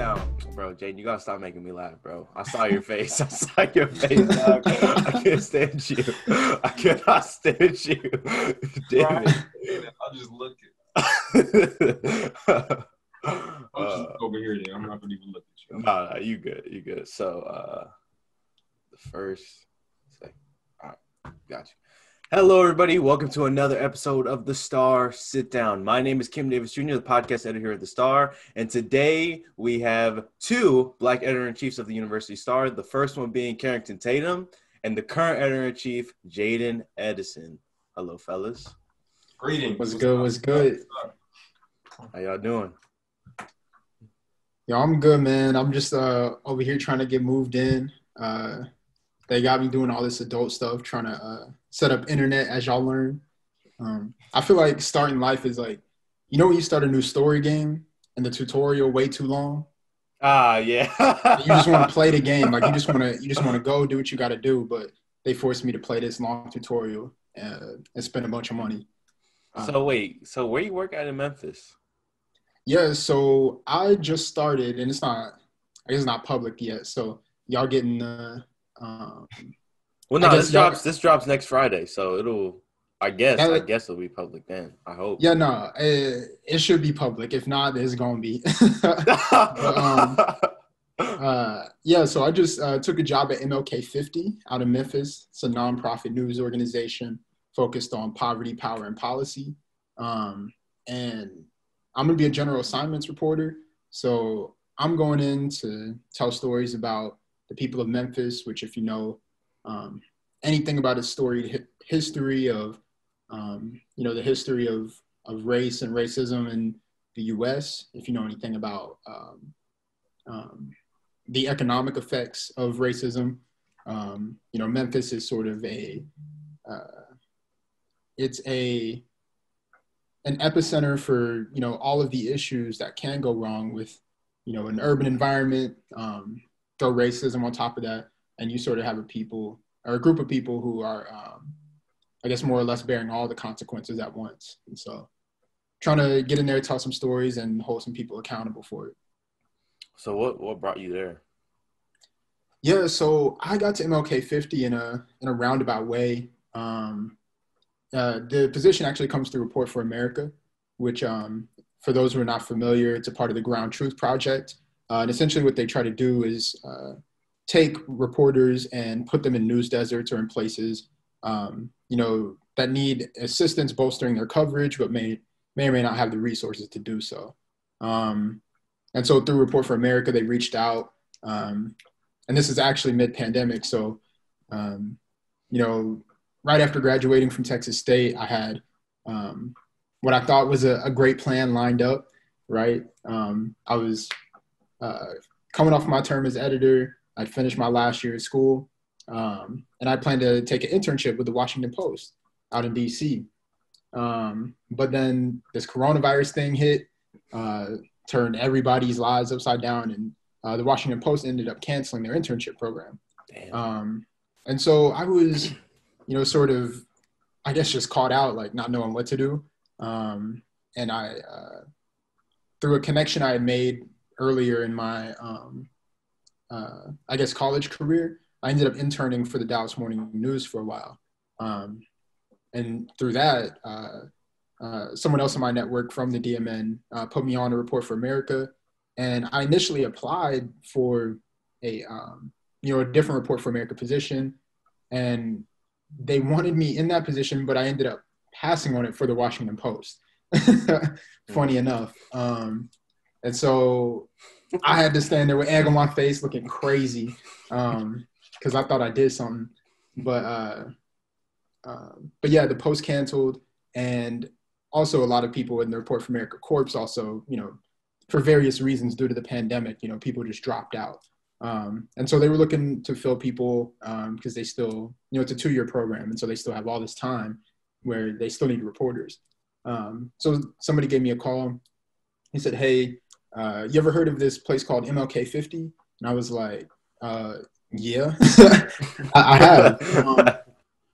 down, bro. Jane, you gotta stop making me laugh, bro. I saw your face. I saw your face, dog. I can't stand you. I cannot stand you. Damn it. I'll just look at. I'll Uh, just look over here. Then I'm not gonna even look at you. Nah, nah, you good. You good. So uh the first second. All right, got you. Hello, everybody. Welcome to another episode of The Star Sit Down. My name is Kim Davis Jr., the podcast editor here at The Star. And today we have two black editor in chiefs of the University Star. The first one being Carrington Tatum, and the current editor in chief, Jaden Edison. Hello, fellas. Greetings. What's good? What's good? How y'all doing? Yo, I'm good, man. I'm just uh over here trying to get moved in. Uh, they got me doing all this adult stuff, trying to uh, set up internet as y'all learn. Um, I feel like starting life is like, you know, when you start a new story game and the tutorial way too long, Ah, yeah. you just want to play the game. Like you just want to, you just want to go do what you got to do. But they forced me to play this long tutorial uh, and spend a bunch of money. Um, So wait, so where you work at in Memphis? Yeah, so I just started, and it's not, I guess it's not public yet. So y'all getting, uh, um, Well, no, this drops. This drops next Friday, so it'll. I guess. That- I guess it'll be public then. I hope. yeah, no, it, it should be public. If not, it's gonna be. um, uh, yeah, so I just uh, took a job at MLK 50 out of Memphis. It's a nonprofit news organization focused on poverty, power, and policy. Um, and I'm gonna be a general assignments reporter. So I'm going in to tell stories about the people of Memphis, which, if you know um, anything about its storied history of, um, you know, the history of of race and racism in the U.S. If you know anything about um, um, the economic effects of racism, um, you know, Memphis is sort of a uh, it's a an epicenter for you know all of the issues that can go wrong with you know an urban environment. Um, throw racism on top of that, and you sort of have a people or a group of people who are, um, I guess, more or less bearing all the consequences at once. And so, trying to get in there, tell some stories, and hold some people accountable for it. so what? What brought you there? Yeah, so I got to MLK 50 in a in a roundabout way. Um, uh, the position actually comes through Report for America, which, um, for those who are not familiar, it's a part of the Ground Truth Project. Uh, and essentially, what they try to do is uh, take reporters and put them in news deserts or in places, um, you know, that need assistance bolstering their coverage, but may may or may not have the resources to do so. Um, and so, through Report for America, they reached out. Um, and this is actually mid-pandemic. So, um, you know, right after graduating from Texas State, I had um, what I thought was a, a great plan lined up. Right, um, I was uh, coming off my term as editor. I'd finished my last year at school, um, and I planned to take an internship with the Washington Post out in D.C. Um, but then this coronavirus thing hit, uh, turned everybody's lives upside down, and uh, the Washington Post ended up canceling their internship program. Um, and so I was, you know, sort of, I guess, just caught out, like not knowing what to do. Um, and I, uh, through a connection I had made earlier in my, um, uh, I guess, college career, I ended up interning for the Dallas Morning News for a while. Um, and through that, uh, uh, someone else in my network from the DMN uh, put me on a report for America and I initially applied for a um, you know a different report for America position, and they wanted me in that position, but I ended up passing on it for the Washington Post. Funny enough, um, and so I had to stand there with egg on my face, looking crazy, because I thought I did something, but uh, uh, but yeah, the Post canceled, and also a lot of people in the Report for America Corps also you know for various reasons due to the pandemic, you know, people just dropped out. Um, and so they were looking to fill people because they still, you know, it's a two year program. And so they still have all this time where they still need reporters. Um, so somebody gave me a call. He said, Hey, uh, you ever heard of this place called MLK 50? And I was like, uh, Yeah, I, have.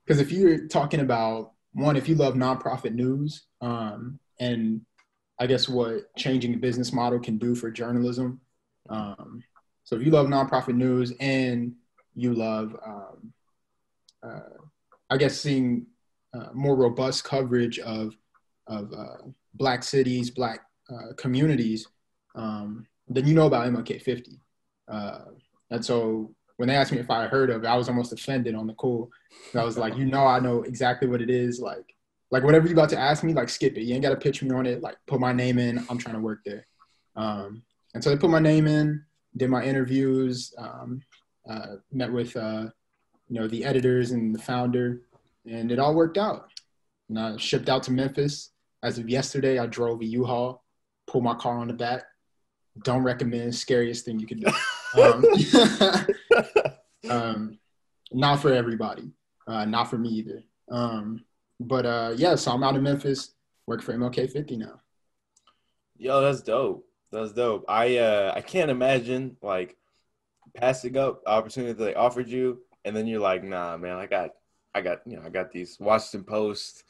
Because if you're talking about one, if you love nonprofit news um, and I guess what changing the business model can do for journalism. Um, so if you love nonprofit news and you love, um, uh, I guess, seeing uh, more robust coverage of of uh, Black cities, Black uh, communities, um, then you know about MLK 50. Uh, and so when they asked me if I heard of it, I was almost offended on the call. I was like, you know, I know exactly what it is. Like, like whatever you about to ask me, like skip it. You ain't got to pitch me on it. Like, put my name in. I'm trying to work there. Um, and so they put my name in, did my interviews, um, uh, met with uh, you know the editors and the founder, and it all worked out. And I shipped out to Memphis. As of yesterday, I drove a U-Haul, pulled my car on the back. Don't recommend. Scariest thing you can do. Um, um, not for everybody. Uh, not for me either. Um, but uh, yeah, so I'm out of Memphis, work for MLK 50 now. Yo, that's dope. That's dope. I uh, I can't imagine like passing up opportunity that they offered you, and then you're like, nah, man, I got, I got, you know, I got these Washington Post.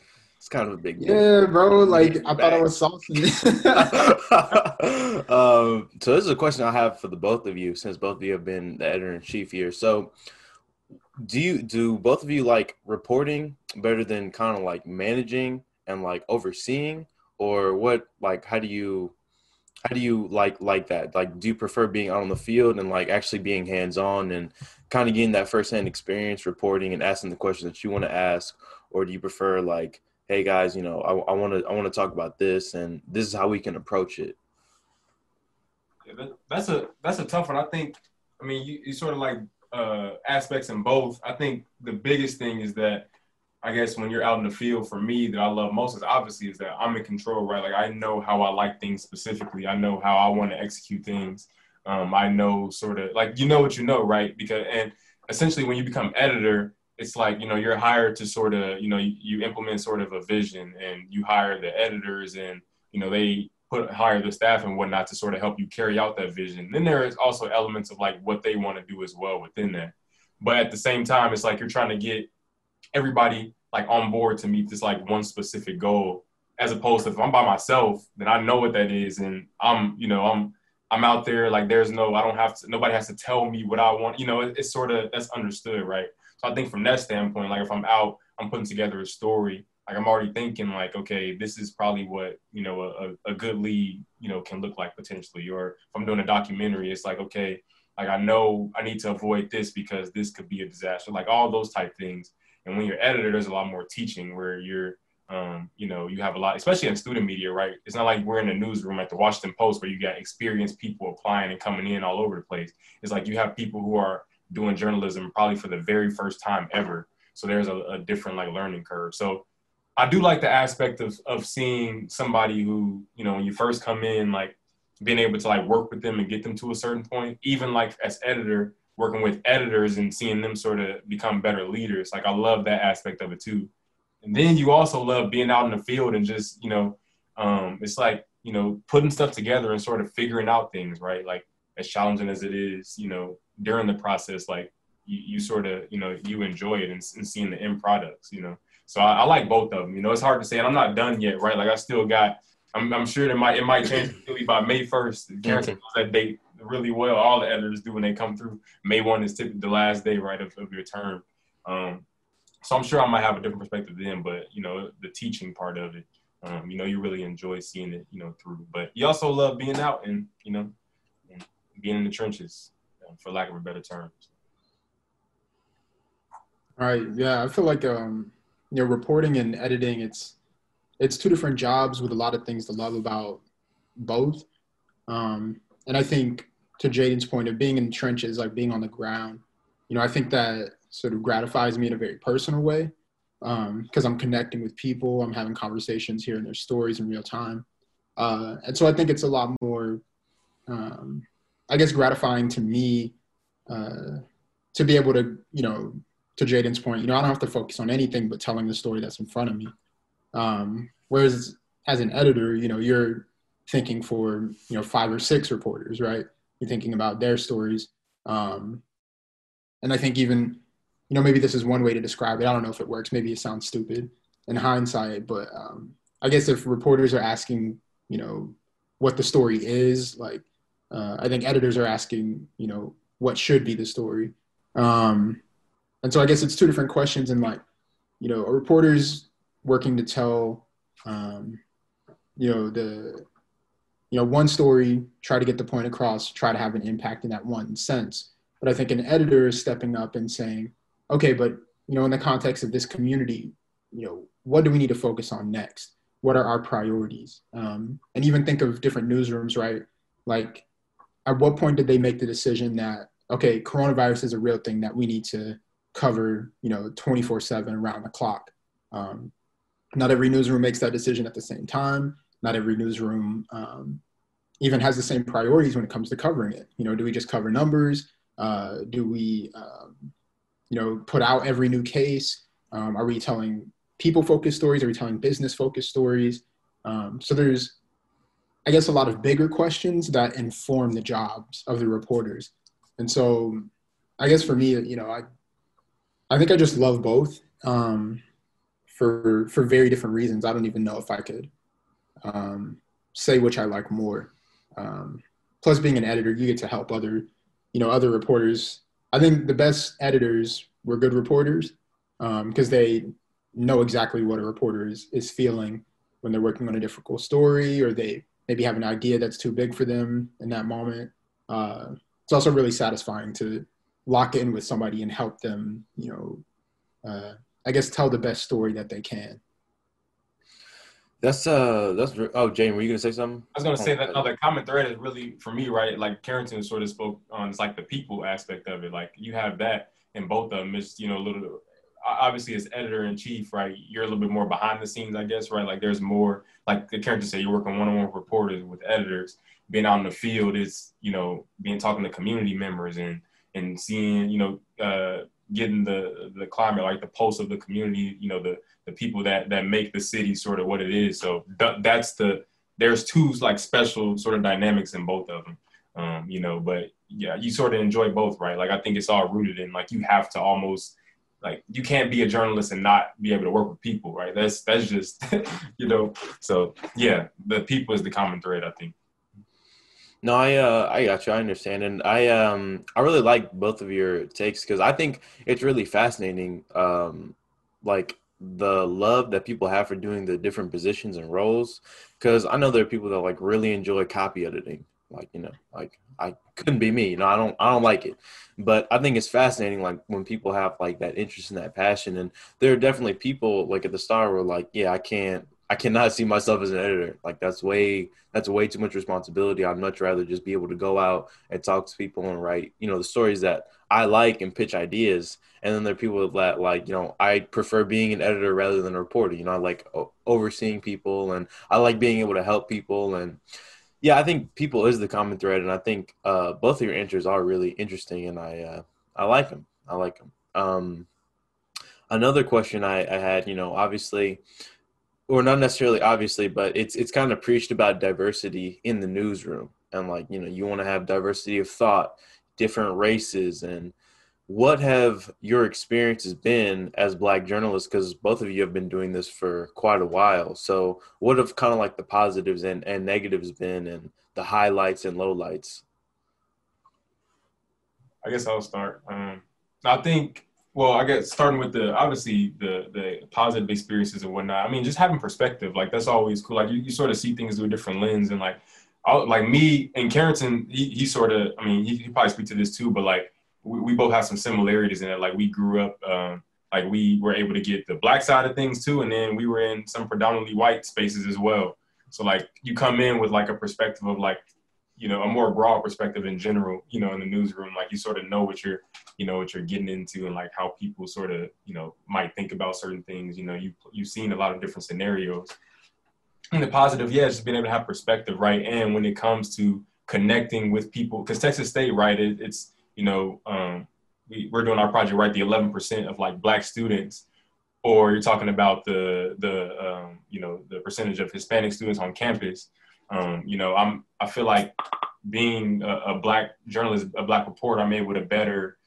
It's kind of a big deal. Yeah, bro. Like I thought I was saucy. um, so this is a question I have for the both of you, since both of you have been the editor in chief here. So, do you do both of you like reporting better than kind of like managing and like overseeing, or what? Like, how do you how do you like like that like do you prefer being out on the field and like actually being hands on and kind of getting that firsthand experience reporting and asking the questions that you want to ask or do you prefer like hey guys you know i want to i want to talk about this and this is how we can approach it yeah, that's a that's a tough one i think i mean you, you sort of like uh aspects in both i think the biggest thing is that I guess when you're out in the field, for me, that I love most is obviously is that I'm in control, right? Like I know how I like things specifically. I know how I want to execute things. Um, I know sort of like you know what you know, right? Because and essentially when you become editor, it's like you know you're hired to sort of you know you, you implement sort of a vision, and you hire the editors, and you know they put hire the staff and whatnot to sort of help you carry out that vision. Then there is also elements of like what they want to do as well within that. But at the same time, it's like you're trying to get everybody like on board to meet this like one specific goal as opposed to if I'm by myself, then I know what that is, and I'm, you know, I'm, I'm out there. Like, there's no, I don't have to. Nobody has to tell me what I want. You know, it, it's sort of that's understood, right? So I think from that standpoint, like if I'm out, I'm putting together a story. Like I'm already thinking, like, okay, this is probably what you know a, a good lead, you know, can look like potentially. Or if I'm doing a documentary, it's like, okay, like I know I need to avoid this because this could be a disaster. Like all those type things and when you're editor, there's a lot more teaching where you're, um, you know, you have a lot, especially in student media, right? It's not like we're in a newsroom at the Washington Post where you got experienced people applying and coming in all over the place. It's like you have people who are doing journalism probably for the very first time ever. So there's a, a different like learning curve. So I do like the aspect of of seeing somebody who, you know, when you first come in, like being able to like work with them and get them to a certain point. Even like as editor, working with editors and seeing them sort of become better leaders. Like I love that aspect of it too. And then you also love being out in the field and just, you know, um, it's like, you know, putting stuff together and sort of figuring out things, right? Like as challenging as it is, you know, during the process, like you, you sort of, you know, you enjoy it and, and seeing the end products, you know. So I, I, like both of them. You know, it's hard to say, and I'm not done yet, right? Like I still got. I'm, I'm sure it might it might change really by May 1st. Guarantee mm-hmm. that date really well. All the editors do when they come through. May one is typically the last day, right, of, of your term. Um, so I'm sure I might have a different perspective then, but you know, the teaching part of it, um, you know, you really enjoy seeing it, you know, through. But you also love being out and you know, being in the trenches, for lack of a better term. All right. Yeah, I feel like um, you know, reporting and editing, it's it's two different jobs with a lot of things to love about both. Um, and I think to Jaden's point of being in trenches, like being on the ground, you know, I think that sort of gratifies me in a very personal way because um, I'm connecting with people, I'm having conversations, hearing their stories in real time. Uh, and so I think it's a lot more, um, I guess, gratifying to me uh, to be able to, you know, to Jaden's point, you know, I don't have to focus on anything but telling the story that's in front of me. Um, whereas as an editor, you know, you're thinking for you know five or six reporters, right? You're thinking about their stories, um, and I think even you know maybe this is one way to describe it. I don't know if it works. Maybe it sounds stupid in hindsight, but um, I guess if reporters are asking, you know, what the story is, like uh, I think editors are asking, you know, what should be the story. Um, and so I guess it's two different questions. And like, you know, a reporter's working to tell, um, you know, the, you know, one story, try to get the point across, try to have an impact in that one sense. But I think an editor is stepping up and saying, okay, but you know, in the context of this community, you know, what do we need to focus on next? What are our priorities? Um, and even think of different newsrooms, right? Like, at what point did they make the decision that okay, coronavirus is a real thing that we need to cover, you know, 24 seven around the clock. Um, not every newsroom makes that decision at the same time. Not every newsroom um, even has the same priorities when it comes to covering it. You know, do we just cover numbers? Uh, do we, um, you know, put out every new case? Um, are we telling people-focused stories? Are we telling business-focused stories? Um, so there's, I guess, a lot of bigger questions that inform the jobs of the reporters. And so, I guess for me, you know, I I think I just love both um, for for very different reasons. I don't even know if I could um, say which I like more. Um, plus, being an editor, you get to help other, you know, other reporters. I think the best editors were good reporters because um, they know exactly what a reporter is is feeling when they're working on a difficult story, or they maybe have an idea that's too big for them in that moment. Uh, it's also really satisfying to lock in with somebody and help them, you know, uh, I guess tell the best story that they can. That's uh, that's oh, Jane, were you gonna say something? I was gonna say that no, the common thread is really for me, right? Like Carrington sort of spoke on it's like the people aspect of it. Like you have that in both of them. It's you know a little obviously as editor in chief, right? You're a little bit more behind the scenes, I guess, right? Like there's more like the Carrington said, you're working one on one with reporters with editors. Being out in the field is you know being talking to community members and and seeing, you know, uh, getting the the climate, like the pulse of the community, you know, the the people that that make the city sort of what it is. So th- that's the there's two like special sort of dynamics in both of them, um, you know. But yeah, you sort of enjoy both, right? Like I think it's all rooted in like you have to almost like you can't be a journalist and not be able to work with people, right? That's that's just you know. So yeah, the people is the common thread, I think. No, I uh, I got you. I understand, and I um I really like both of your takes because I think it's really fascinating. Um, like the love that people have for doing the different positions and roles. Because I know there are people that like really enjoy copy editing. Like you know, like I couldn't be me. You know, I don't I don't like it, but I think it's fascinating. Like when people have like that interest and that passion, and there are definitely people like at the Star were like, yeah, I can't I cannot see myself as an editor. Like that's way that's way too much responsibility. I'd much rather just be able to go out and talk to people and write, you know, the stories that I like and pitch ideas. And then there are people that like, you know, I prefer being an editor rather than a reporter. You know, I like overseeing people and I like being able to help people. And yeah, I think people is the common thread. And I think uh, both of your interests are really interesting, and I uh, I like them. I like them. Um, another question I, I had, you know, obviously or not necessarily obviously, but it's it's kind of preached about diversity in the newsroom and like you know you want to have diversity of thought, different races, and what have your experiences been as black journalists? Because both of you have been doing this for quite a while. So what have kind of like the positives and, and negatives been, and the highlights and lowlights? I guess I'll start. Um, I think well, I guess starting with the obviously the the positive experiences and whatnot. I mean, just having perspective, like that's always cool. Like you, you sort of see things through a different lens, and like I'll, like me and Carrington, he, he sort of. I mean, he, he probably speak to this too, but like we, we both have some similarities in it. Like we grew up, um, like we were able to get the black side of things too, and then we were in some predominantly white spaces as well. So like you come in with like a perspective of like you know a more broad perspective in general you know in the newsroom like you sort of know what you're you know what you're getting into and like how people sort of you know might think about certain things you know you you've seen a lot of different scenarios and the positive yeah just being able to have perspective right and when it comes to connecting with people because texas state right it, it's you know um, we, we're doing our project right the 11% of like black students or you're talking about the the um, you know the percentage of hispanic students on campus um, you know, I'm I feel like being a, a, black journalist, a black reporter, I'm able to better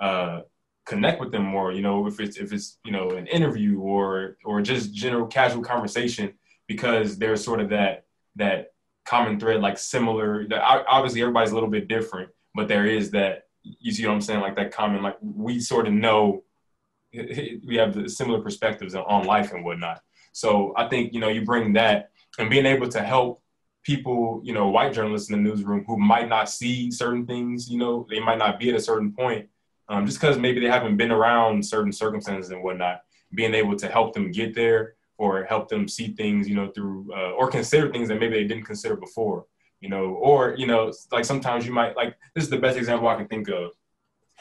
uh, connect with them more. You know, if it's if it's you know an interview or or just general casual conversation, because there's sort of that that common thread, like similar. Obviously, everybody's a little bit different, but there is that. You see what I'm saying? Like that common, like we sort of know we have similar perspectives on life and whatnot. So I think you know you bring that and being able to help people, you know, white journalists in the newsroom who might not see certain things, you know, they might not be at a certain point, um, just because maybe they haven't been around certain circumstances and whatnot. Being able to help them get there or help them see things, you know, through uh, or consider things that maybe they didn't consider before, you know, or you know, like sometimes you might like this is the best example I can think of.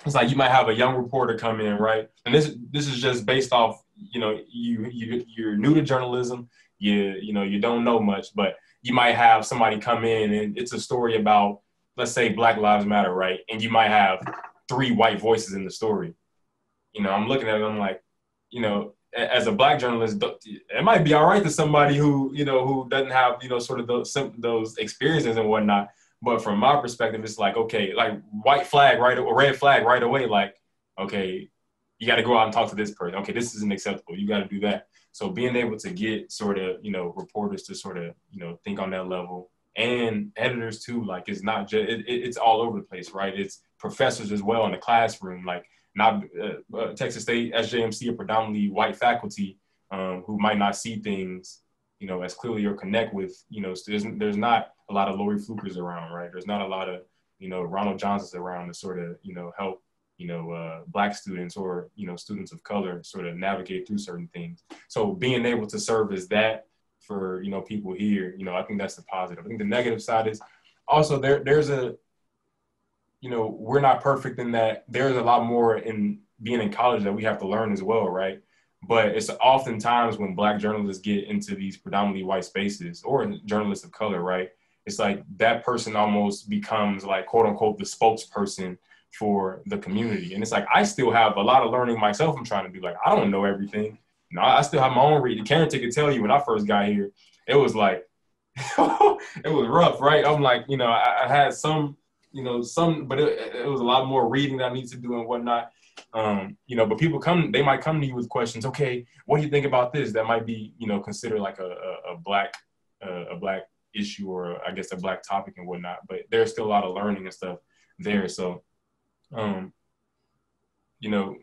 It's like you might have a young reporter come in, right? And this this is just based off, you know, you you you're new to journalism, you you know, you don't know much, but you might have somebody come in and it's a story about let's say Black Lives Matter, right? And you might have three white voices in the story. You know, I'm looking at it, I'm like, you know, as a black journalist, it might be all right to somebody who you know who doesn't have you know sort of those those experiences and whatnot. But from my perspective, it's like okay, like white flag right or red flag right away. Like okay, you got to go out and talk to this person. Okay, this isn't acceptable. You got to do that. So being able to get sort of you know reporters to sort of you know think on that level and editors too. Like it's not just it, it's all over the place, right? It's professors as well in the classroom. Like not uh, uh, Texas State SJMC are predominantly white faculty um, who might not see things, you know, as clearly or connect with, you know, there's, there's not a lot of Laurie Flukers around, right? There's not a lot of, you know, Ronald Johnsons around to sort of, you know, help, you know, uh, black students or, you know, students of color sort of navigate through certain things. So being able to serve as that for, you know, people here, you know, I think that's the positive. I think the negative side is also there, there's a, you know, we're not perfect in that there's a lot more in being in college that we have to learn as well, right? But it's oftentimes when black journalists get into these predominantly white spaces or journalists of color, right? It's like that person almost becomes like quote unquote the spokesperson for the community. And it's like I still have a lot of learning myself. I'm trying to do like I don't know everything. Know, I still have my own reading. Karen could tell you when I first got here, it was like it was rough, right? I'm like, you know, I, I had some you know, some, but it, it was a lot more reading that I need to do and whatnot. Um, you know, but people come, they might come to you with questions. Okay, what do you think about this? That might be, you know, considered like a, a, a black, uh, a black issue or I guess a black topic and whatnot. But there's still a lot of learning and stuff there. So, um, you know,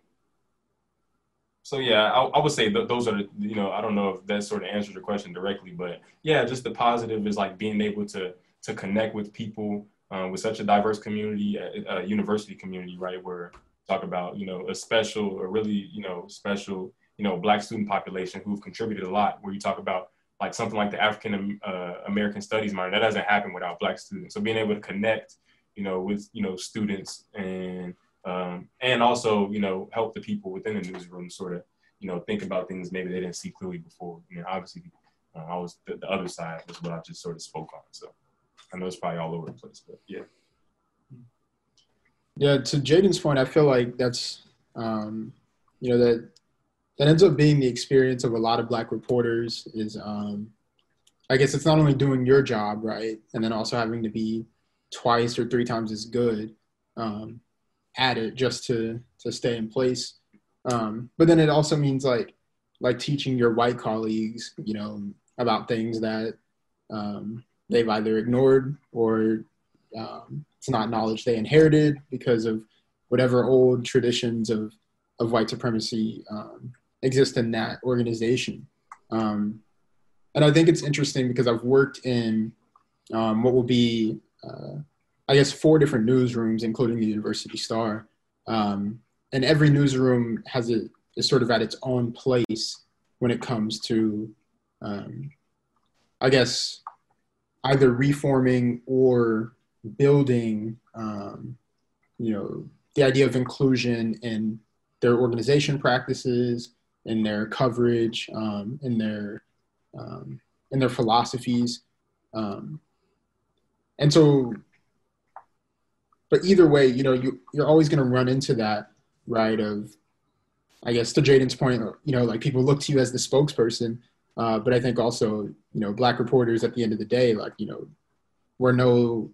so yeah, I, I would say th- those are you know, I don't know if that sort of answers your question directly, but yeah, just the positive is like being able to to connect with people uh, with such a diverse community, a, university community, right? Where talk about you know a special, a really you know special you know black student population who've contributed a lot. Where you talk about like something like the African uh, American Studies minor, that doesn't happen without black students. So being able to connect, you know, with you know students and um, and also you know help the people within the newsroom sort of you know think about things maybe they didn't see clearly before. Mean, obviously, uh, I was the, the other side was what I just sort of spoke on. So. I know it's probably all over the place, but yeah. Yeah, to Jaden's point, I feel like that's um, you know that that ends up being the experience of a lot of black reporters is um, I guess it's not only doing your job right, and then also having to be twice or three times as good um, at it just to to stay in place. Um, but then it also means like like teaching your white colleagues, you know, about things that um, they've either ignored or um, it's not knowledge they inherited because of whatever old traditions of, of white supremacy um, exist in that organization. Um, and I think it's interesting because I've worked in um, what will be, uh, I guess, four different newsrooms, including the University Star. Um, and every newsroom has a, is sort of at its own place when it comes to, um, I guess, either reforming or building, um, you know, the idea of inclusion in their organization practices, in their coverage, um, in their um, in their philosophies, um, and so. But either way, you know, you you're always going to run into that, right? Of, I guess to Jaden's point, you know, like people look to you as the spokesperson, uh, but I think also, you know, black reporters at the end of the day, like, you know, we're no,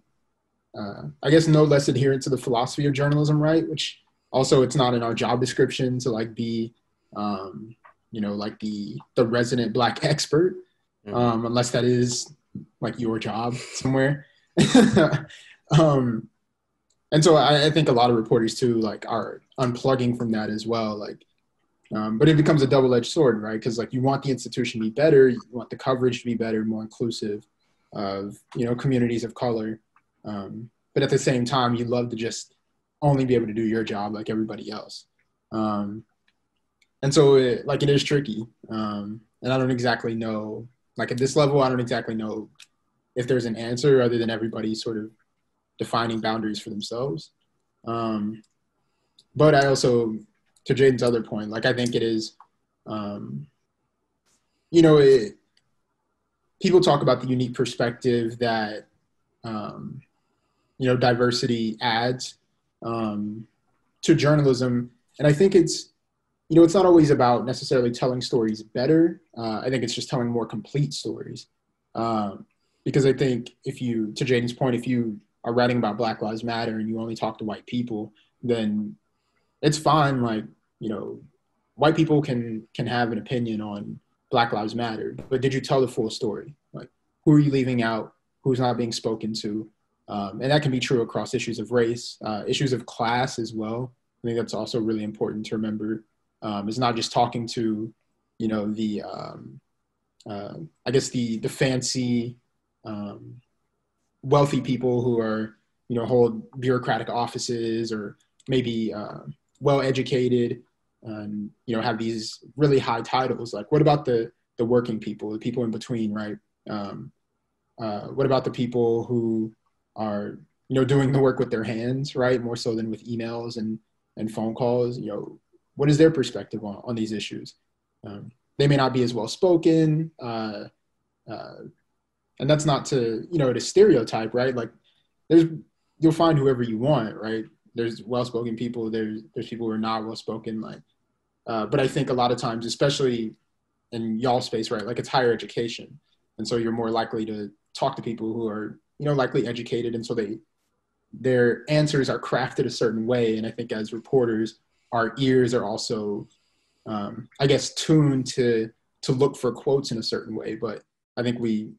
uh, I guess, no less adherent to the philosophy of journalism, right? Which also it's not in our job description to like be, um, you know, like the the resident black expert, mm-hmm. um, unless that is like your job somewhere. um, and so I, I, think a lot of reporters too like are unplugging from that as well. Like, um, but it becomes a double-edged sword, right? Because like you want the institution to be better, you want the coverage to be better, more inclusive of you know communities of color. Um, but at the same time, you love to just only be able to do your job like everybody else. Um, and so it, like it is tricky. Um, and I don't exactly know, like at this level, I don't exactly know if there's an answer other than everybody sort of defining boundaries for themselves. Um, but I also, to Jaden's other point, like I think it is, um, you know, it, people talk about the unique perspective that, um, you know, diversity adds um, to journalism. And I think it's, you know, it's not always about necessarily telling stories better. Uh, I think it's just telling more complete stories. Um, because I think if you, to Jaden's point, if you are writing about Black Lives Matter and you only talk to white people, then it's fine. Like, you know, white people can can have an opinion on Black Lives Matter, but did you tell the full story? Like, who are you leaving out? Who's not being spoken to? Um, and that can be true across issues of race, uh, issues of class as well. I think that's also really important to remember. Um, it's not just talking to, you know, the, um, uh, I guess the the fancy, um, wealthy people who are, you know, hold bureaucratic offices or maybe uh, well educated, and you know, have these really high titles. Like, what about the the working people, the people in between, right? Um, uh, what about the people who are you know doing the work with their hands right more so than with emails and and phone calls you know what is their perspective on, on these issues um, they may not be as well spoken uh, uh, and that's not to you know to stereotype right like there's you'll find whoever you want right there's well spoken people there's there's people who are not well spoken like uh, but i think a lot of times especially in y'all space right like it's higher education. And so you're more likely to talk to people who are you know likely educated. And so they their answers are crafted a certain way. And i think as reporters our ears are also um, i guess tuned to to look for quotes in a certain way. But i think we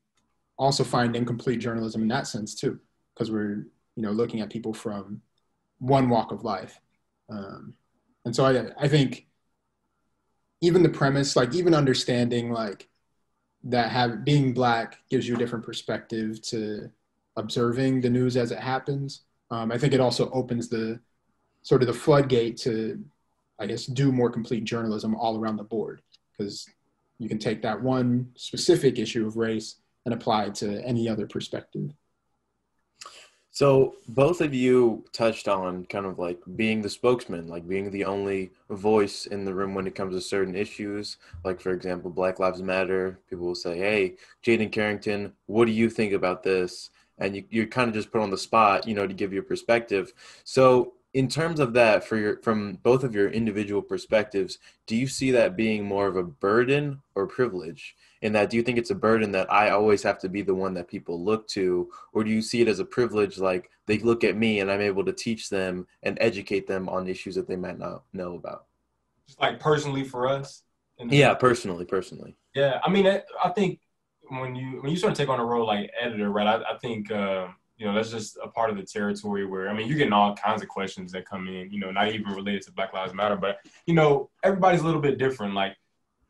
also find incomplete journalism in that sense too because we're you know looking at people from one walk of life um, and so I, I think even the premise like even understanding like that have being black gives you a different perspective to observing the news as it happens. Um, I think it also opens the sort of the floodgate to, I guess, do more complete journalism all around the board because you can take that one specific issue of race and apply it to any other perspective. So both of you touched on kind of like being the spokesman, like being the only voice in the room when it comes to certain issues. Like for example, Black Lives Matter. People will say, "Hey, Jaden Carrington, what do you think about this?" and you, you're kind of just put on the spot, you know, to give your perspective. So in terms of that for your from both of your individual perspectives do you see that being more of a burden or privilege in that do you think it's a burden that i always have to be the one that people look to or do you see it as a privilege like they look at me and i'm able to teach them and educate them on issues that they might not know about just like personally for us yeah personally personally yeah i mean i think when you when you sort of take on a role like editor, right? I, I think uh, you know that's just a part of the territory where I mean you're getting all kinds of questions that come in, you know, not even related to Black Lives Matter, but you know everybody's a little bit different. Like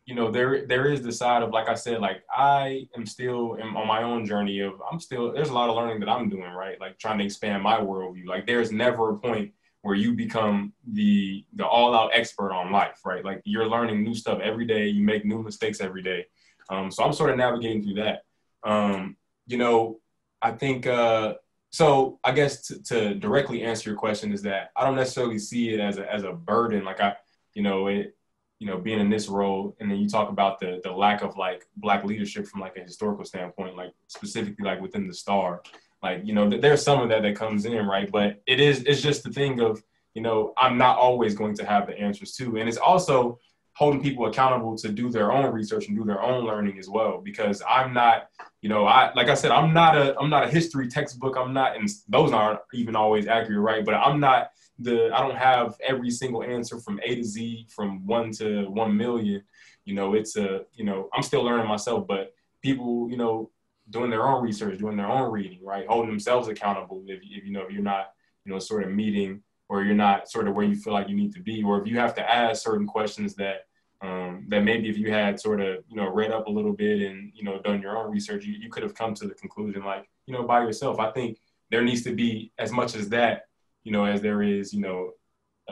you know there there is the side of like I said, like I am still in, on my own journey of I'm still there's a lot of learning that I'm doing, right? Like trying to expand my worldview. Like there's never a point where you become the the all out expert on life, right? Like you're learning new stuff every day. You make new mistakes every day. Um, so I'm sort of navigating through that. Um, you know, I think uh, so. I guess to, to, directly answer your question is that I don't necessarily see it as a as a burden. Like I, you know, it, you know, being in this role, and then you talk about the the lack of like black leadership from like a historical standpoint, like specifically like within the Star. Like you know, there's some of that that comes in, right? But it is it's just the thing of you know, I'm not always going to have the answers to, and it's also holding people accountable to do their own research and do their own learning as well because i'm not you know i like i said i'm not a i'm not a history textbook i'm not and those aren't even always accurate right but i'm not the i don't have every single answer from a to z from one to one million you know it's a you know i'm still learning myself but people you know doing their own research, doing their own reading, right? Holding themselves accountable if, if you know if you're not, you know, sort of meeting or you're not sort of where you feel like you need to be, or if you have to ask certain questions that um, that maybe if you had sort of you know read up a little bit and you know done your own research, you, you could have come to the conclusion like you know by yourself. I think there needs to be as much as that, you know, as there is, you know,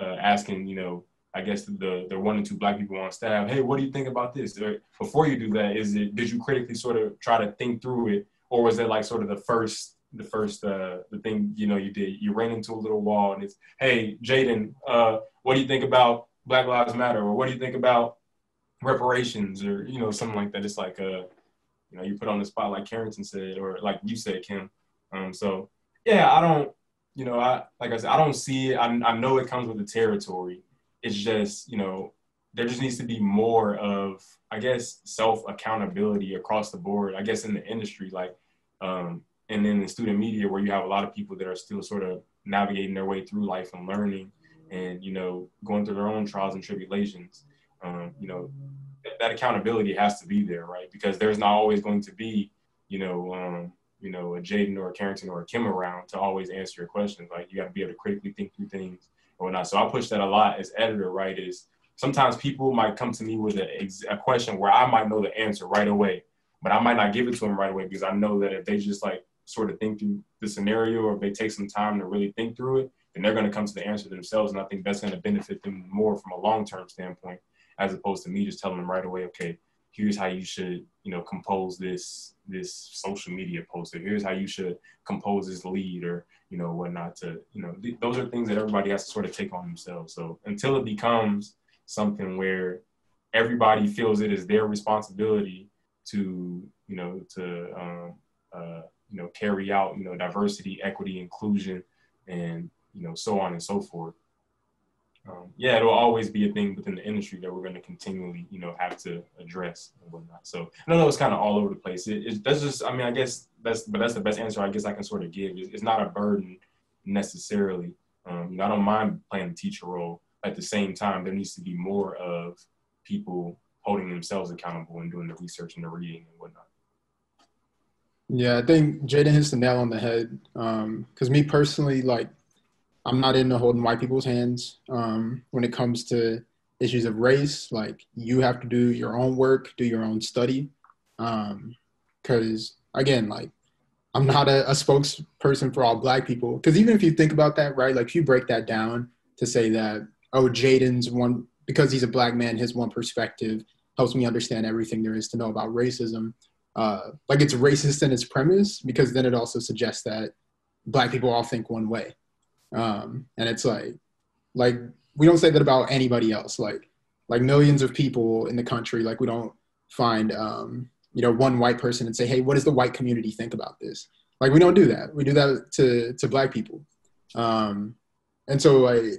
uh, asking, you know, I guess the the one or two black people on staff, hey, what do you think about this? Or before you do that, is it did you critically sort of try to think through it, or was it like sort of the first the first uh the thing you know you did you ran into a little wall and it's hey Jaden, uh, what do you think about Black Lives Matter, or what do you think about reparations, or you know something like that? It's like uh you know you put on the spot like Carrington said, or like you said, Kim. Um, so yeah, I don't you know I like I said I don't see. I I know it comes with the territory. It's just you know there just needs to be more of i guess self accountability across the board i guess in the industry like um, and then in student media where you have a lot of people that are still sort of navigating their way through life and learning and you know going through their own trials and tribulations. Um, you know th- that accountability has to be there right? Because there's not always going to be you know um, you know a jaden or a carrington or a kim around to always answer your questions like you got to be able to critically think through things or whatnot. So I push that a lot as editor, right? Is sometimes people might come to me with a, a question where I might know the answer right away, but I might not give it to them right away because I know that if they just like sort of think through the scenario or if they take some time to really think through it, then they're going to come to the answer themselves. And I think that's going to benefit them more from a long term standpoint as opposed to me just telling them right away, okay, here's how you should, you know, compose this this social media post, or here's how you should compose this lead, or you know, whatnot to, you know, th- those are things that everybody has to sort of take on themselves. So until it becomes something where everybody feels it is their responsibility to, you know, to, um, uh, you know, carry out, you know, diversity, equity, inclusion, and, you know, so on and so forth. Um, yeah, it'll always be a thing within the industry that we're going to continually, you know, have to address and whatnot. So I know it's kind of all over the place. It, it, that's just, I mean, I guess that's but that's the best answer I guess I can sort of give. It's, it's not a burden necessarily. Um, you know, I don't mind playing the teacher role. At the same time, there needs to be more of people holding themselves accountable and doing the research and the reading and whatnot. Yeah, I think Jaden hits the nail on the head. Because um, me personally, like, I'm not into holding white people's hands um, when it comes to issues of race. Like, you have to do your own work, do your own study. Because, um, again, like, I'm not a, a spokesperson for all black people. Because even if you think about that, right, like if you break that down to say that, oh, Jaden's one, because he's a black man, his one perspective helps me understand everything there is to know about racism. Uh, like it's racist in its premise because then it also suggests that black people all think one way. Um, and it's like, like we don't say that about anybody else. Like, like millions of people in the country, like we don't find um, you know one white person and say hey what does the white community think about this? Like we don't do that. We do that to to black people. Um, and so i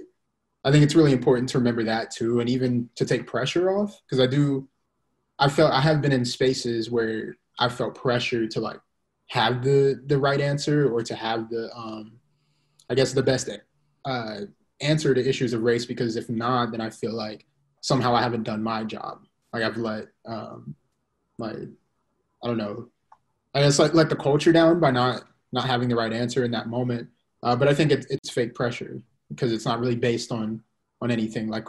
i think it's really important to remember that too and even to take pressure off because i do i felt i have been in spaces where i felt pressure to like have the the right answer or to have the um i guess the best uh answer to issues of race because if not then i feel like somehow i haven't done my job like i've let um my I don't know. I guess like let the culture down by not not having the right answer in that moment. Uh, but I think it's it's fake pressure because it's not really based on on anything. Like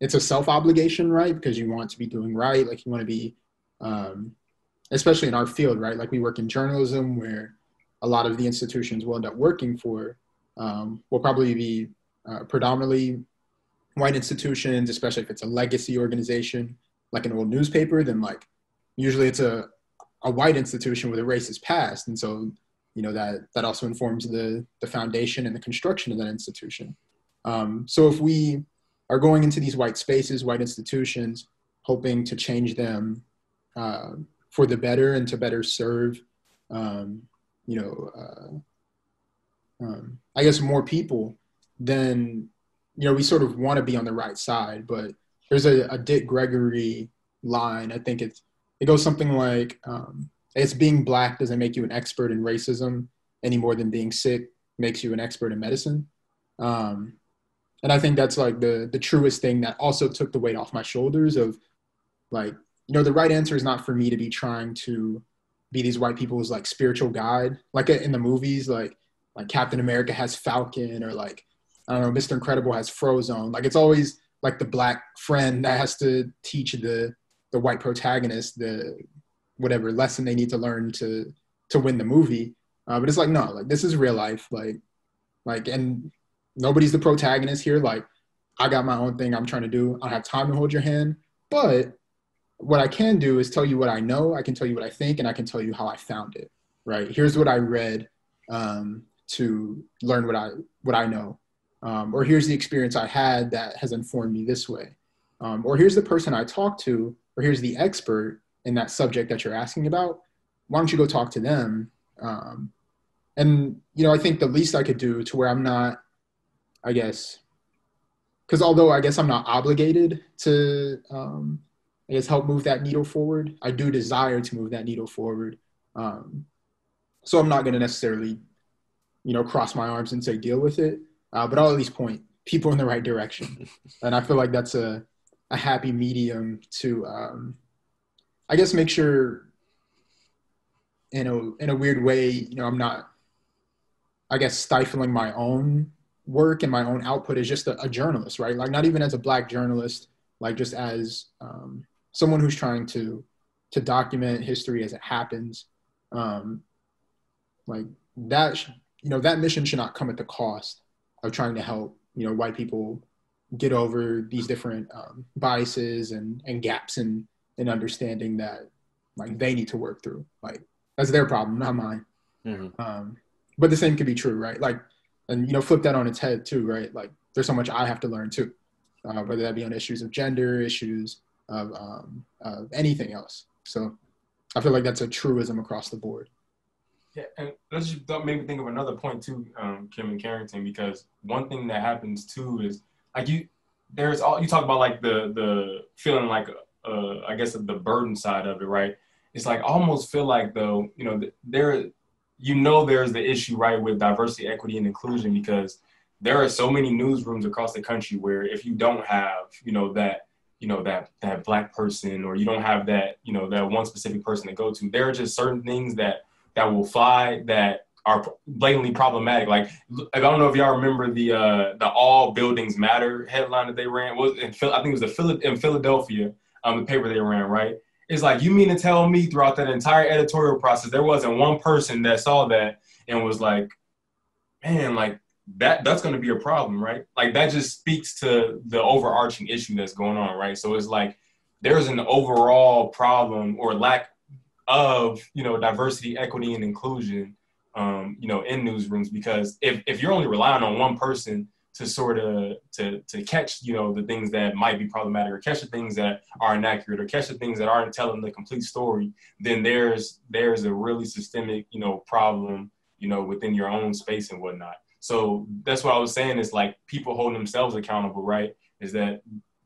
it's a self obligation, right? Because you want to be doing right. Like you want to be, um, especially in our field, right? Like we work in journalism, where a lot of the institutions we'll end up working for um, will probably be uh, predominantly white institutions, especially if it's a legacy organization like an old newspaper. Then like usually it's a a white institution with a racist past, and so you know that that also informs the the foundation and the construction of that institution. Um, so if we are going into these white spaces, white institutions, hoping to change them uh, for the better and to better serve, um, you know, uh, um, I guess more people, then you know we sort of want to be on the right side. But there's a, a Dick Gregory line. I think it's it goes something like, um, "It's being black doesn't make you an expert in racism any more than being sick makes you an expert in medicine." Um, and I think that's like the the truest thing that also took the weight off my shoulders of like you know the right answer is not for me to be trying to be these white people's like spiritual guide, like in the movies, like like Captain America has Falcon or like I don't know, Mr. Incredible has Frozone. Like it's always like the black friend that has to teach the the white protagonist the whatever lesson they need to learn to to win the movie. Uh, but it's like no, like this is real life. Like like and nobody's the protagonist here. Like I got my own thing I'm trying to do. I don't have time to hold your hand, but what I can do is tell you what I know. I can tell you what I think, and I can tell you how I found it. Right? Here's what I read um, to learn what I what I know, um, or here's the experience I had that has informed me this way, um, or here's the person I talked to, or here's the expert in that subject that you're asking about. Why don't you go talk to them? Um, and you know, I think the least I could do to where I'm not, I guess, because although I guess I'm not obligated to um, I guess help move that needle forward. I do desire to move that needle forward. Um, so I'm not going to necessarily, you know, cross my arms and say deal with it, uh, but I'll at least point people in the right direction. and I feel like that's a, a happy medium to, um, I guess, make sure in a in a weird way, you know, I'm not, I guess, stifling my own work and my own output as just a, a journalist, right? Like not even as a black journalist, like just as um, someone who's trying to to document history as it happens um, like that you know that mission should not come at the cost of trying to help you know white people get over these different um, biases and and gaps in in understanding that like they need to work through like that's their problem not mine mm-hmm. um, but the same could be true right like and you know flip that on its head too right like there's so much i have to learn too uh, whether that be on issues of gender issues of, um, of anything else. So I feel like that's a truism across the board. Yeah, and let's just make me think of another point too, um, Kim and Carrington, because one thing that happens too is like you, there's all you talk about like the the feeling like uh, I guess the burden side of it, right? It's like almost feel like though, you know, there, you know, there's the issue right with diversity, equity, and inclusion because there are so many newsrooms across the country where if you don't have, you know, that you know that that black person or you don't have that you know that one specific person to go to there are just certain things that that will fly that are blatantly problematic like i don't know if y'all remember the uh the all buildings matter headline that they ran was in Phil, i think it was the in philadelphia um the paper they ran right it's like you mean to tell me throughout that entire editorial process there wasn't one person that saw that and was like man like that that's going to be a problem, right? Like that just speaks to the overarching issue that's going on, right? So it's like there's an overall problem or lack of you know diversity, equity, and inclusion, um, you know, in newsrooms because if if you're only relying on one person to sort of to to catch you know the things that might be problematic or catch the things that are inaccurate or catch the things that aren't telling the complete story then there's there's a really systemic you know problem you know within your own space and whatnot so that's what I was saying is like people holding themselves accountable, right? Is that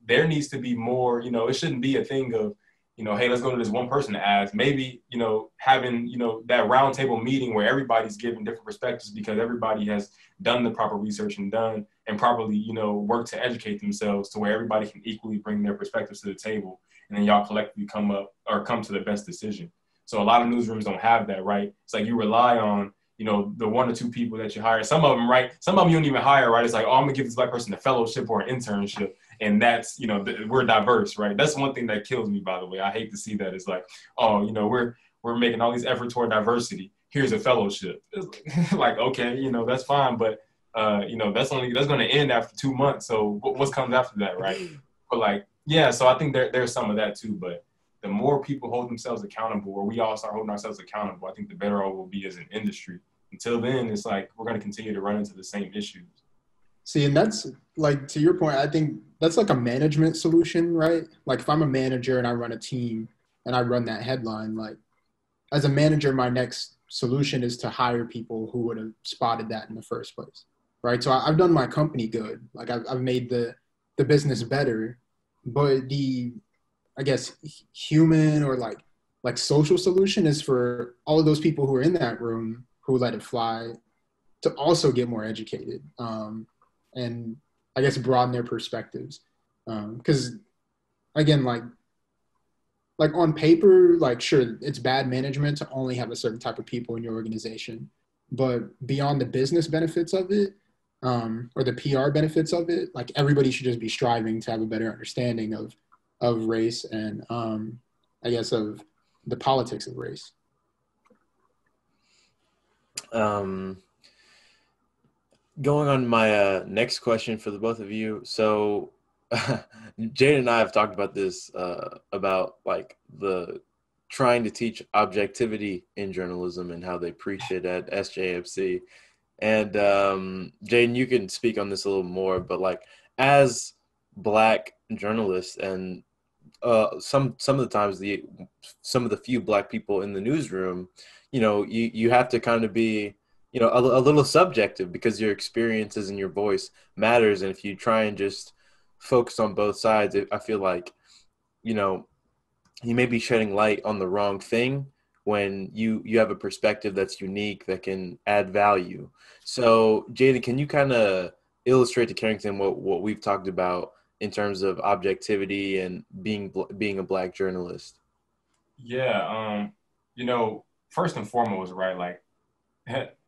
there needs to be more, you know, it shouldn't be a thing of, you know, hey, let's go to this one person to ask. Maybe, you know, having, you know, that roundtable meeting where everybody's giving different perspectives because everybody has done the proper research and done and properly, you know, work to educate themselves to where everybody can equally bring their perspectives to the table. And then y'all collectively come up or come to the best decision. So a lot of newsrooms don't have that, right? It's like you rely on you know, the one or two people that you hire. Some of them, right? Some of them you don't even hire, right? It's like, oh, I'm gonna give this black person a fellowship or an internship, and that's, you know, the, we're diverse, right? That's one thing that kills me, by the way. I hate to see that. It's like, oh, you know, we're we're making all these efforts toward diversity. Here's a fellowship. like, okay, you know, that's fine, but uh, you know, that's only that's gonna end after two months. So what, what comes after that, right? But like, yeah, so I think there, there's some of that too, but the more people hold themselves accountable, or we all start holding ourselves accountable, I think the better off we'll be as an industry. Until then, it's like we're going to continue to run into the same issues. See, and that's like to your point, I think that's like a management solution, right? Like if I'm a manager and I run a team and I run that headline, like as a manager, my next solution is to hire people who would have spotted that in the first place, right? So I've done my company good, like I've, I've made the the business better, but the I guess human or like like social solution is for all of those people who are in that room who let it fly to also get more educated um, and I guess broaden their perspectives. Because um, again, like like on paper, like sure, it's bad management to only have a certain type of people in your organization, but beyond the business benefits of it, um, or the PR benefits of it, like everybody should just be striving to have a better understanding of of race and um, I guess of the politics of race. Um, going on my uh, next question for the both of you. So, Jade and I have talked about this uh, about like the trying to teach objectivity in journalism and how they preach it at SJMC. And um, you can speak on this a little more, but like as black journalists and uh, some some of the times the some of the few black people in the newsroom, you know, you you have to kind of be you know a, a little subjective because your experiences and your voice matters, and if you try and just focus on both sides, it, I feel like you know you may be shedding light on the wrong thing when you you have a perspective that's unique that can add value. So, Jaden, can you kind of illustrate to Carrington what what we've talked about in terms of objectivity and being being a black journalist? Yeah, um, you know, first and foremost, right? Like,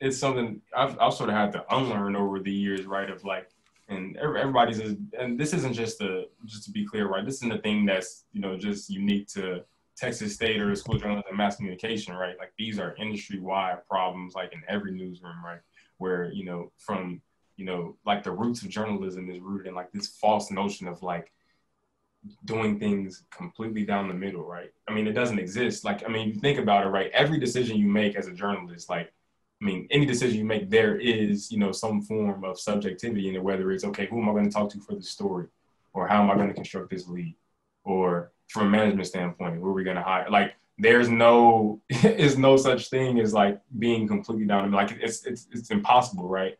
it's something I've, I've sort of had to unlearn over the years, right? Of like, and everybody's, and this isn't just a, just to be clear, right? This isn't a thing that's you know just unique to Texas State or the school of journalism and mass communication, right? Like these are industry wide problems, like in every newsroom, right? Where you know from you know, like the roots of journalism is rooted in like this false notion of like doing things completely down the middle, right? I mean, it doesn't exist. Like, I mean, think about it, right? Every decision you make as a journalist, like, I mean, any decision you make, there is, you know, some form of subjectivity in it, whether it's, okay, who am I going to talk to for the story? Or how am I going to construct this lead? Or from a management standpoint, who are we going to hire? Like, there's no, is no such thing as like being completely down. Like, it's, it's, it's impossible, right?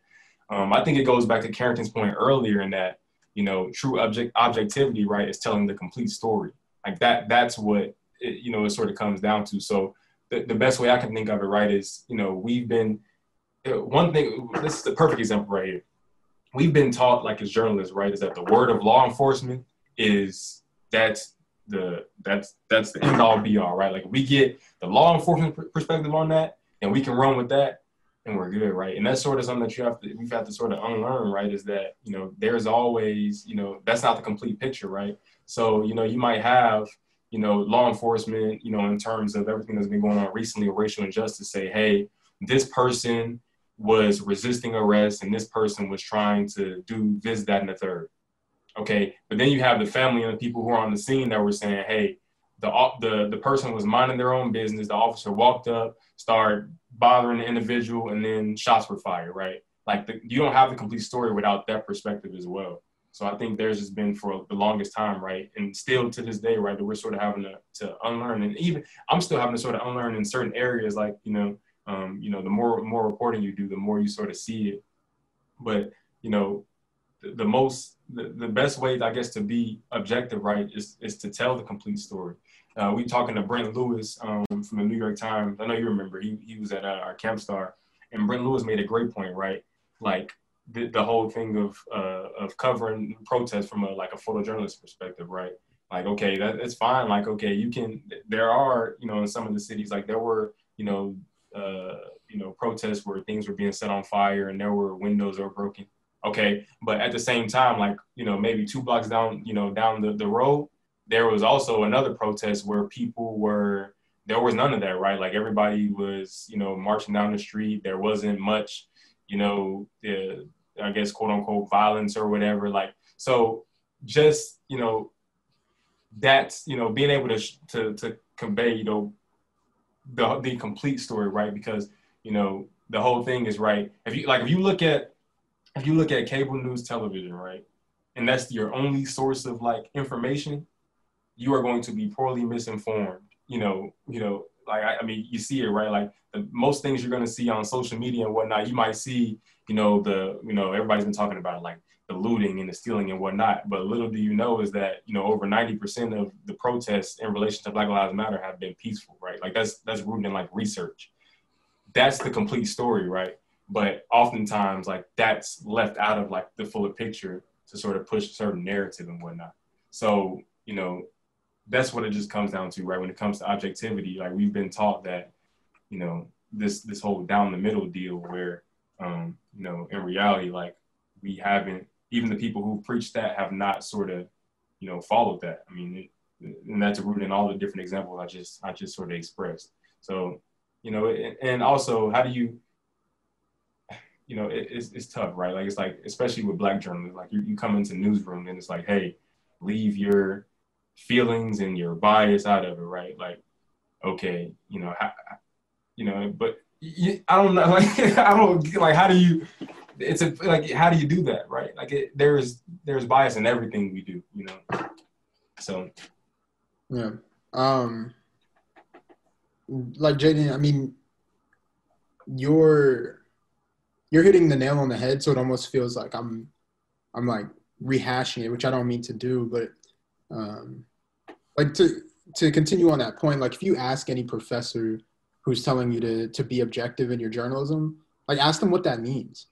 Um, I think it goes back to Carrington's point earlier in that, you know, true object objectivity, right, is telling the complete story. Like that, that's what, it, you know, it sort of comes down to. So the, the best way I can think of it, right, is, you know, we've been, uh, one thing, this is the perfect example right here. We've been taught, like as journalists, right, is that the word of law enforcement is that's the that's that's the end all be all, right? Like we get the law enforcement perspective on that, and we can run with that and we're good, right? And that's sort of something that you have to we've had to sort of unlearn, right? Is that you know there's always you know that's not the complete picture, right? So you know you might have you know law enforcement, you know in terms of everything that's been going on recently, racial injustice, say, hey, this person was resisting arrest and this person was trying to do this, that, and the third. Okay, but then you have the family and the people who are on the scene that were saying, hey, the the the person was minding their own business. The officer walked up, started bothering the individual, and then shots were fired. Right? Like the, you don't have the complete story without that perspective as well. So I think there's just been for the longest time, right, and still to this day, right, that we're sort of having to, to unlearn, and even I'm still having to sort of unlearn in certain areas, like you know, um, you know, the more more reporting you do, the more you sort of see it. But you know, the, the most the, the best way, I guess, to be objective, right, is is to tell the complete story. Uh, we talking to Brent Lewis um, from the New York Times. I know you remember he he was at uh, our Camp Star, and Brent Lewis made a great point, right? Like the, the whole thing of uh, of covering protests from a like a photojournalist perspective, right? Like okay, that, that's fine. Like okay, you can. There are you know in some of the cities like there were you know uh, you know protests where things were being set on fire and there were windows that were broken. Okay, but at the same time, like you know maybe two blocks down you know down the, the road there was also another protest where people were there was none of that right like everybody was you know marching down the street there wasn't much you know the i guess quote unquote violence or whatever like so just you know that's you know being able to to, to convey you know the the complete story right because you know the whole thing is right if you like if you look at if you look at cable news television right and that's your only source of like information you are going to be poorly misinformed. You know, you know, like I, I mean, you see it right. Like the, most things you're going to see on social media and whatnot, you might see, you know, the you know everybody's been talking about it, like the looting and the stealing and whatnot. But little do you know is that you know over 90% of the protests in relation to Black Lives Matter have been peaceful, right? Like that's that's rooted in like research. That's the complete story, right? But oftentimes, like that's left out of like the fuller picture to sort of push certain narrative and whatnot. So you know, that's what it just comes down to, right? When it comes to objectivity, like we've been taught that, you know, this this whole down the middle deal where, um, you know, in reality, like we haven't even the people who preach that have not sort of, you know, followed that. I mean, it, and that's rooted in all the different examples I just I just sort of expressed. So, you know, and, and also how do you you know, it, it's, it's tough, right? Like, it's like, especially with black journalists, like you, you come into newsroom and it's like, hey, leave your feelings and your bias out of it, right? Like, okay, you know, you know, but you, I don't know, like, I don't like, how do you, it's a, like, how do you do that, right? Like, it, there's, there's bias in everything we do, you know? So, yeah. Um, like Jaden, I mean, you're you're hitting the nail on the head. So it almost feels like I'm, I'm like rehashing it, which I don't mean to do, but um, like to to continue on that point, like if you ask any professor who's telling you to to be objective in your journalism, like ask them what that means.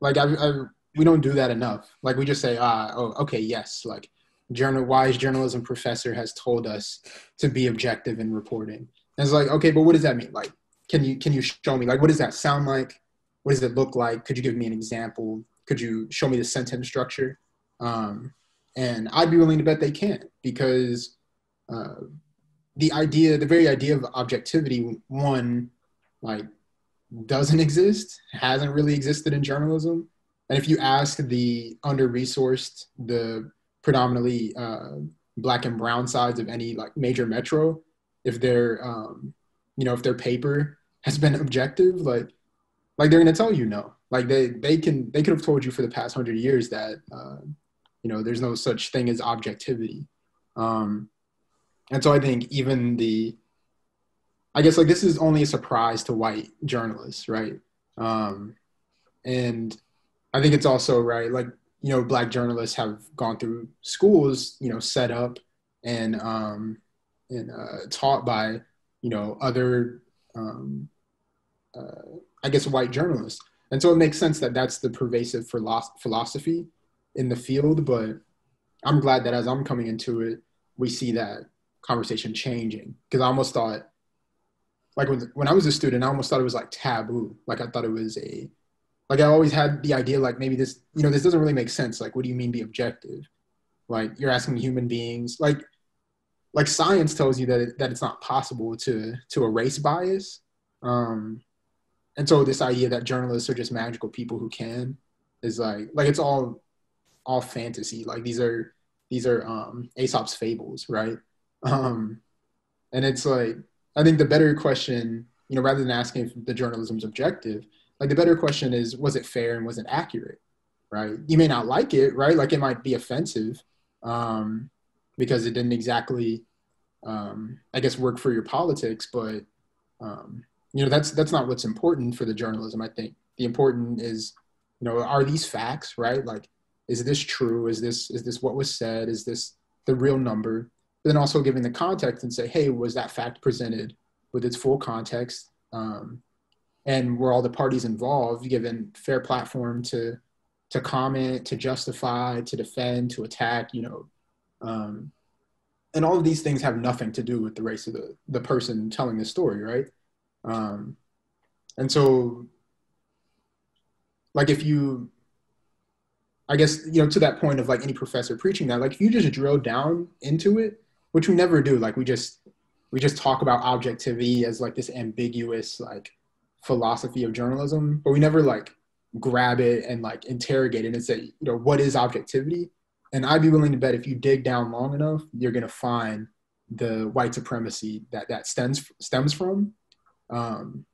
Like I, I we don't do that enough. Like we just say, ah, oh, okay, yes, like journal wise journalism professor has told us to be objective in reporting. And it's like, okay, but what does that mean? Like, can you can you show me? Like, what does that sound like? what does it look like? Could you give me an example? Could you show me the sentence structure? Um, and I'd be willing to bet they can't because uh, the idea, the very idea of objectivity, one, like, doesn't exist, hasn't really existed in journalism. And if you ask the under resourced, the predominantly uh, black and brown sides of any like major metro, if their, um, you know, if their paper has been objective, like like they're to tell you no like they they can they could have told you for the past hundred years that uh, you know there's no such thing as objectivity um, and so i think even the i guess like this is only a surprise to white journalists right um, and i think it's also right like you know black journalists have gone through schools you know set up and um, and uh, taught by you know other um, uh, I guess, white journalists. And so it makes sense that that's the pervasive philosophy in the field. But I'm glad that as I'm coming into it, we see that conversation changing. Because I almost thought, like when, when I was a student, I almost thought it was like taboo. Like I thought it was a, like I always had the idea, like maybe this, you know, this doesn't really make sense. Like, what do you mean be objective? Like you're asking human beings, like, like science tells you that it, that it's not possible to to erase bias. Um, and so this idea that journalists are just magical people who can is like like it's all all fantasy. Like these are these are um aesop's fables right? Um and it's like i think the better question you know rather than asking if the journalism's objective like the better question is was it fair and was it accurate right? You may not like it right? Like it might be offensive um because it didn't exactly um i guess work for your politics but um you know that's that's not what's important for the journalism i think. The important is you know are these facts right? Like is this true? Is this is this what was said? Is this the real number? But then also giving the context and say hey was that fact presented with its full context? Um, and were all the parties involved given fair platform to to comment to justify to defend to attack you know? Um, and all of these things have nothing to do with the race of the the person telling the story right? Um, and so, like, if you, I guess, you know, to that point of like any professor preaching that, like, if you just drill down into it, which we never do, like, we just, we just talk about objectivity as like this ambiguous, like, philosophy of journalism, but we never like grab it and like interrogate it and say, you know, what is objectivity? And I'd be willing to bet if you dig down long enough, you're to find the white supremacy that that stems stems from because um,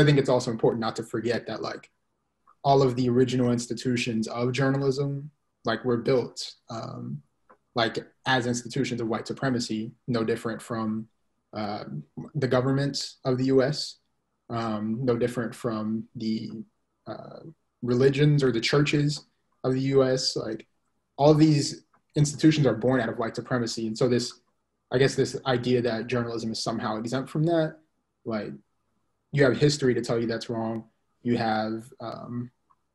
I think it's also important not to forget that like all of the original institutions of journalism like were built um, like as institutions of white supremacy, no different from uh, the governments of the U.S., um, no different from the uh, religions or the churches of the U.S. Like all these institutions are born out of white supremacy, and so this, I guess, this idea that journalism is somehow exempt from that, like you have history to tell you that's wrong. You have um,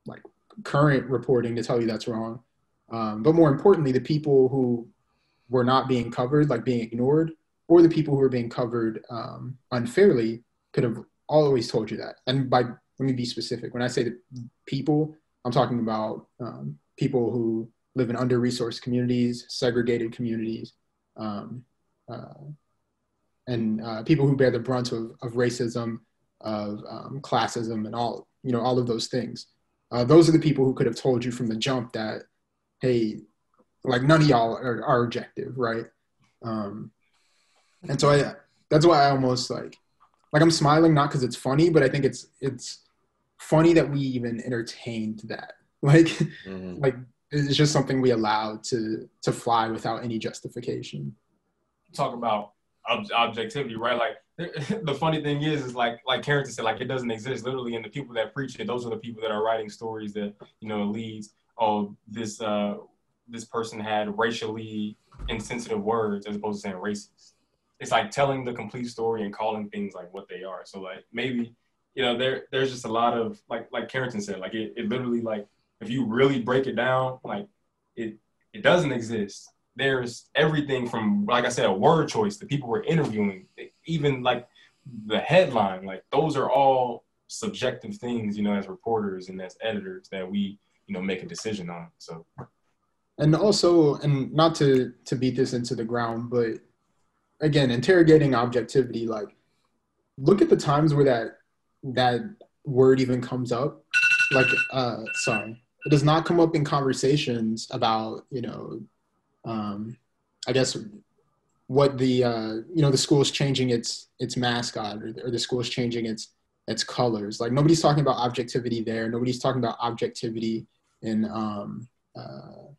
like current reporting to tell you that's wrong. Um, but more importantly, the people who were not being covered, like being ignored, or the people who were being covered um, unfairly could have always told you that. And by let me be specific. When I say the people, I'm talking about um, people who live in under-resourced communities, segregated communities, um, uh, and uh, people who bear the brunt of, of racism, of um, classism, and all you know, all of those things. Uh, those are the people who could have told you from the jump that, hey, like none of y'all are, are objective, right? Um, and so I, that's why I almost like, like I'm smiling not because it's funny, but I think it's it's funny that we even entertained that. Like, mm-hmm. like it's just something we allowed to to fly without any justification. Talk about ob- objectivity, right? Like the funny thing is, is like like Karen said, like it doesn't exist literally, and the people that preach it, those are the people that are writing stories that you know leads. Oh, this uh, this person had racially insensitive words as opposed to saying racist. It's like telling the complete story and calling things like what they are. So like maybe you know there there's just a lot of like like Carrington said, like it, it literally like if you really break it down, like it it doesn't exist. There's everything from like I said, a word choice, the people we're interviewing, even like the headline, like those are all subjective things, you know, as reporters and as editors that we, you know, make a decision on. So and also and not to to beat this into the ground, but again, interrogating objectivity, like look at the times where that that word even comes up. Like uh sorry it does not come up in conversations about you know um, i guess what the uh, you know the school is changing its its mascot or, or the school is changing its its colors. Like nobody's talking about objectivity there. Nobody's talking about objectivity in um, uh,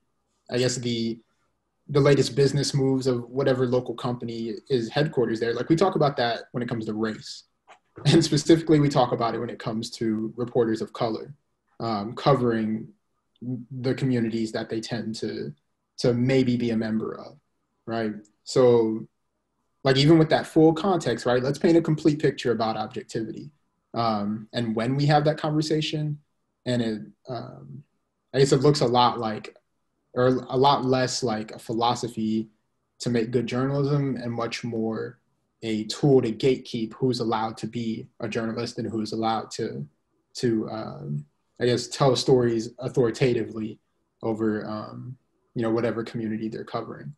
i guess the the latest business moves of whatever local company is headquarters there. Like we talk about that when it comes to race. And specifically we talk about it when it comes to reporters of color um, covering the communities that they tend to to maybe be a member of right? So like even with that full context right let's paint a complete picture about objectivity. Um, and when we have that conversation and it um, i guess it looks a lot like or a lot less like a philosophy to make good journalism and much more a tool to gatekeep who's allowed to be a journalist and who's allowed to to um, I guess, tell stories authoritatively over, um, you know, whatever community they're covering.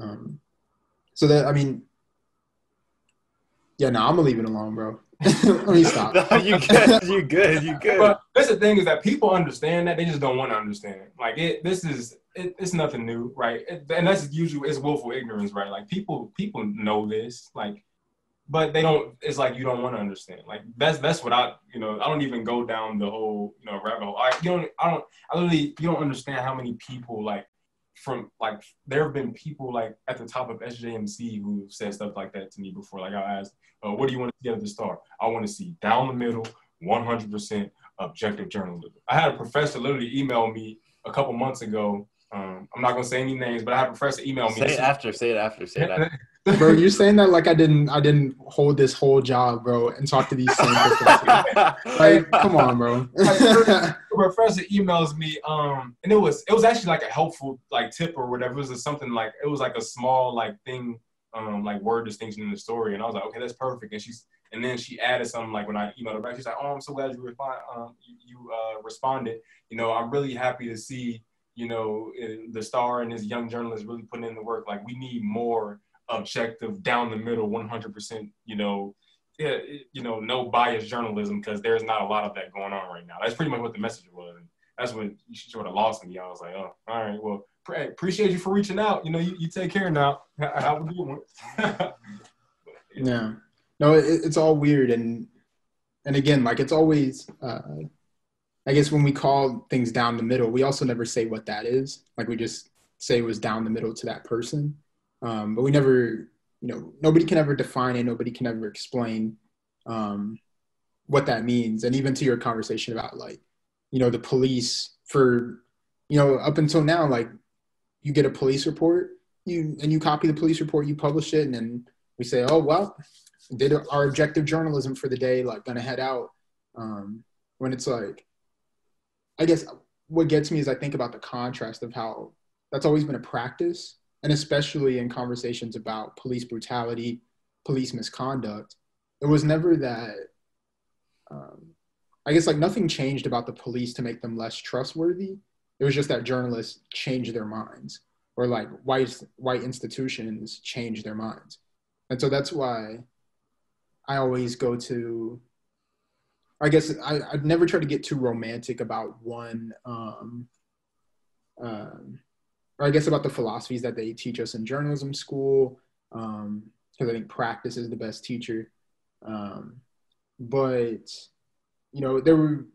Um, so that, I mean, yeah, no, I'm gonna leave it alone, bro. Let me stop. no, you good. You good. You good. But that's the thing is that people understand that they just don't want to understand it. Like it, this is it, it's nothing new, right? It, and that's usually it's willful ignorance, right? Like people people know this. Like but they don't it's like you don't want to understand like that's that's what i you know i don't even go down the whole you know rabbit hole I, you don't i don't i literally you don't understand how many people like from like there have been people like at the top of sjmc who said stuff like that to me before like i asked uh, what do you want to see at the start?" i want to see down the middle 100% objective journalism i had a professor literally email me a couple months ago um, I'm not gonna say any names, but I had a professor email me. Say it after. Say it after. Say it after bro, you're saying that like I didn't I didn't hold this whole job, bro, and talk to these same like, come on, bro. professor emails me, um, and it was it was actually like a helpful like tip or whatever. It was something like it was like a small like thing, um, like word distinction in the story, and I was like, okay, that's perfect. And she's and then she added something like when I emailed her back, she's like, oh, I'm so glad you respond, um, you, you uh, responded. You know, I'm really happy to see you know the star and his young journalist really putting in the work. Like we need more objective, down the middle, 100%, you know, you know, no bias journalism because there's not a lot of that going on right now. That's pretty much what the message was. And that's what you sort of lost me. I was like, oh, all right, well, pre- appreciate you for reaching out. You know, you, you take care now. Have a good one. yeah. No, it, it's all weird. And, and again, like it's always, uh, I guess when we call things down the middle, we also never say what that is. Like we just say it was down the middle to that person. Um, but we never, you know, nobody can ever define it. Nobody can ever explain um, what that means. And even to your conversation about like, you know, the police for, you know, up until now, like you get a police report, you and you copy the police report, you publish it, and then we say, oh well, did our objective journalism for the day, like gonna head out. Um, when it's like, I guess what gets me is I think about the contrast of how that's always been a practice and especially in conversations about police brutality, police misconduct, it was never that. Um, I guess like nothing changed about the police to make them less trustworthy. It was just that journalists changed their minds, or like white white institutions changed their minds, and so that's why I always go to. I guess I, I've never tried to get too romantic about one, um, um, or I guess about the philosophies that they teach us in journalism school, because um, I think practice is the best teacher. Um, but you know, there were.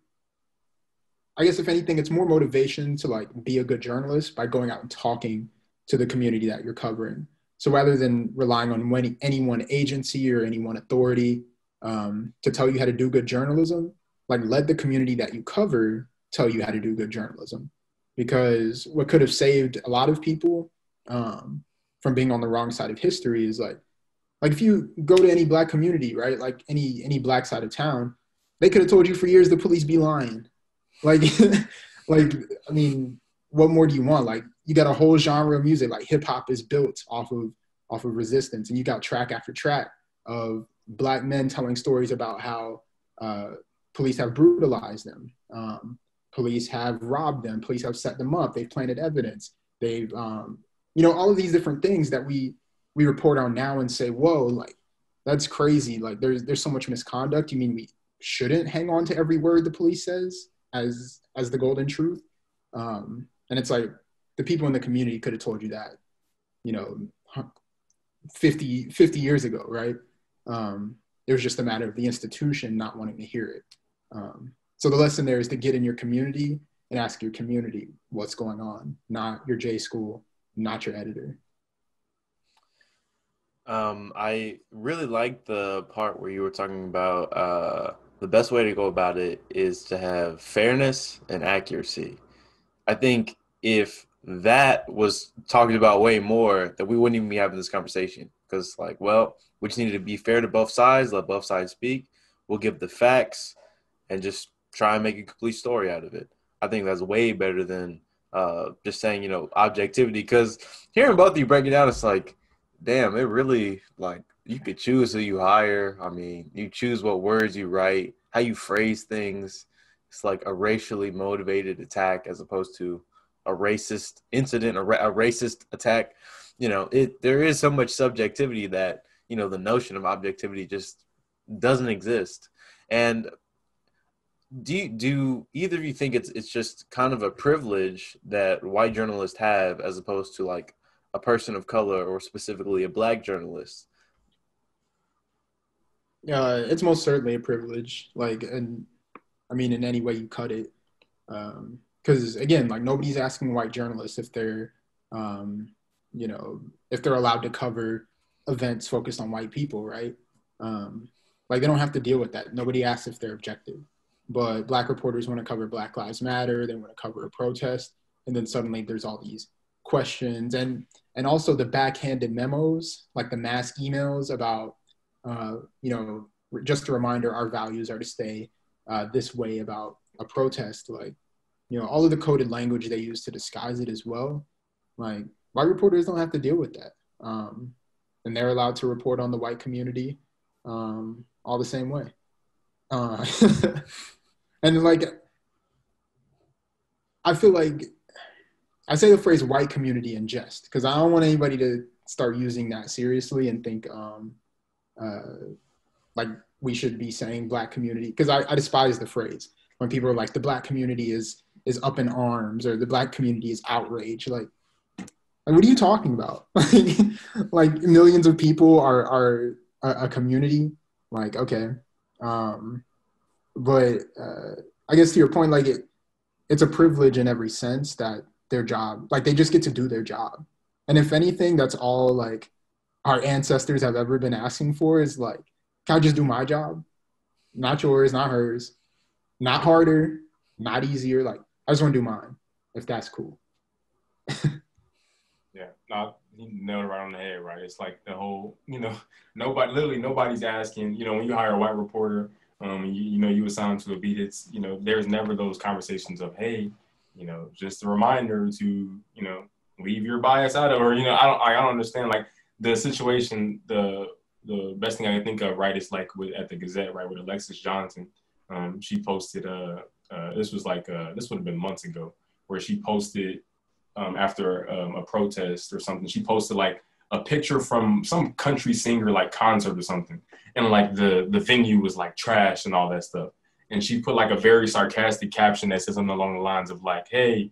I guess if anything, it's more motivation to like be a good journalist by going out and talking to the community that you're covering. So rather than relying on any, any one agency or any one authority um, to tell you how to do good journalism, like let the community that you cover tell you how to do good journalism. Because what could have saved a lot of people um, from being on the wrong side of history is like, like if you go to any black community, right? Like any any black side of town, they could have told you for years the police be lying. Like, like I mean, what more do you want? Like you got a whole genre of music like hip hop is built off of off of resistance, and you got track after track of black men telling stories about how uh, police have brutalized them, um, police have robbed them, police have set them up, they've planted evidence, they've um, you know all of these different things that we we report on now and say, whoa, like that's crazy. Like there's there's so much misconduct. You mean we shouldn't hang on to every word the police says as as the golden truth? Um, and it's like the people in the community could have told you that, you know, 50, 50 years ago, right? Um, it was just a matter of the institution not wanting to hear it. Um, so the lesson there is to get in your community and ask your community what's going on, not your J school, not your editor. Um, I really like the part where you were talking about uh, the best way to go about it is to have fairness and accuracy. I think if that was talked about way more, that we wouldn't even be having this conversation. Because, like, well, we just needed to be fair to both sides, let both sides speak. We'll give the facts and just try and make a complete story out of it. I think that's way better than uh, just saying, you know, objectivity. Because hearing both of you break it down, it's like, damn, it really, like, you could choose who you hire. I mean, you choose what words you write, how you phrase things. It's like a racially motivated attack as opposed to a racist incident, a, ra- a racist attack. You know, it there is so much subjectivity that you know the notion of objectivity just doesn't exist. And do you, do either of you think it's it's just kind of a privilege that white journalists have as opposed to like a person of color or specifically a black journalist? Yeah, it's most certainly a privilege. Like, and I mean, in any way you cut it, um, because again, like nobody's asking white journalists if they're, um, you know, if they're allowed to cover events focused on white people, right? Um, like they don't have to deal with that. Nobody asks if they're objective, but black reporters want to cover Black Lives Matter. They want to cover a protest, and then suddenly there's all these questions and and also the backhanded memos, like the mass emails about, uh, you know, just a reminder our values are to stay uh, this way about a protest, like you know, all of the coded language they use to disguise it as well. Like white reporters don't have to deal with that. Um, and they're allowed to report on the white community um, all the same way. Uh, and like, I feel like I say the phrase white community in jest because I don't want anybody to start using that seriously and think um, uh, like we should be saying black community because I, I despise the phrase when people are like the black community is is up in arms or the black community is outraged. Like, like what are you talking about? like millions of people are are a, a community. Like, okay, um, but uh, I guess to your point, like it, it's a privilege in every sense that their job, like they just get to do their job. And if anything, that's all like our ancestors have ever been asking for is like, can I just do my job? Not yours, not hers, not harder, not easier. Like I just want to do mine, if that's cool. yeah, not you nailed it right on the head, right? It's like the whole, you know, nobody, literally nobody's asking. You know, when you hire a white reporter, um, you, you know, you assign to a beat. It's you know, there's never those conversations of, hey, you know, just a reminder to, you know, leave your bias out of, or you know, I don't, I don't understand like the situation. The the best thing I can think of, right, is like with at the Gazette, right, with Alexis Johnson. Um, she posted, uh, uh, this was like, uh, this would have been months ago, where she posted um, after um, a protest or something. She posted like a picture from some country singer like concert or something, and like the the venue was like trash and all that stuff. And she put like a very sarcastic caption that says something along the lines of like, "Hey,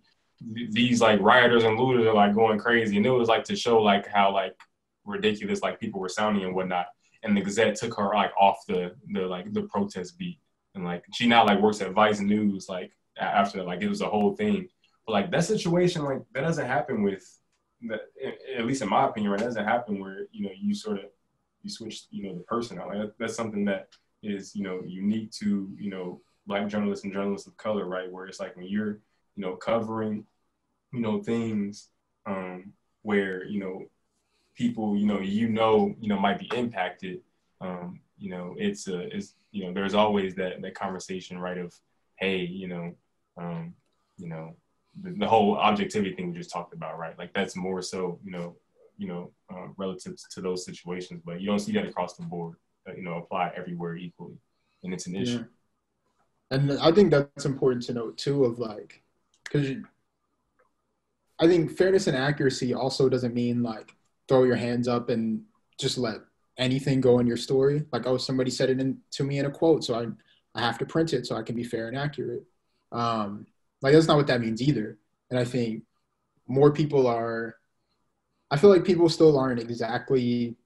th- these like rioters and looters are like going crazy," and it was like to show like how like ridiculous like people were sounding and whatnot. And the Gazette took her like off the the like the protest beat, and like she now like works at Vice News like after like it was a whole thing. Like that situation like that doesn't happen with that at least in my opinion, right, doesn't happen where you know you sort of you switch you know the person out. Like that's something that is you know unique to you know black journalists and journalists of color, right? Where it's like when you're you know covering you know things um, where you know people you know you know you know might be impacted. Um, you know, it's a it's you know there's always that that conversation, right? Of hey, you know, um, you know, the, whole objectivity thing we just talked about, right? Like that's more so, you know, you know, uh, relative to those situations, but you don't see that across the board, uh, you know, apply everywhere equally, and it's an issue. Yeah. And I think that's important to note too, of like, because I think fairness and accuracy also doesn't mean like throw your hands up and just let anything go in your story. Like, oh, somebody said it in, to me in a quote, so I I have to print it so I can be fair and accurate. Um, like that's not what that means either. And I think more people are I feel like people still aren't exactly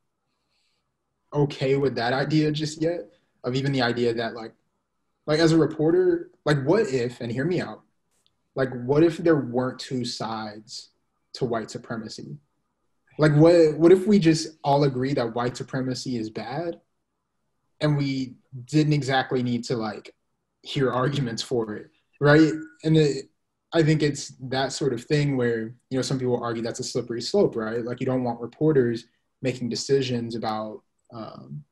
okay with that idea just yet of even the idea that like like as a reporter, like what if and hear me out. Like what if there weren't two sides to white supremacy? Like what what if we just all agree that white supremacy is bad and we didn't exactly need to like hear arguments for it right? And it, I think it's that sort of thing where you know some people argue that's a slippery slope, right? Like you don't want reporters making decisions about um,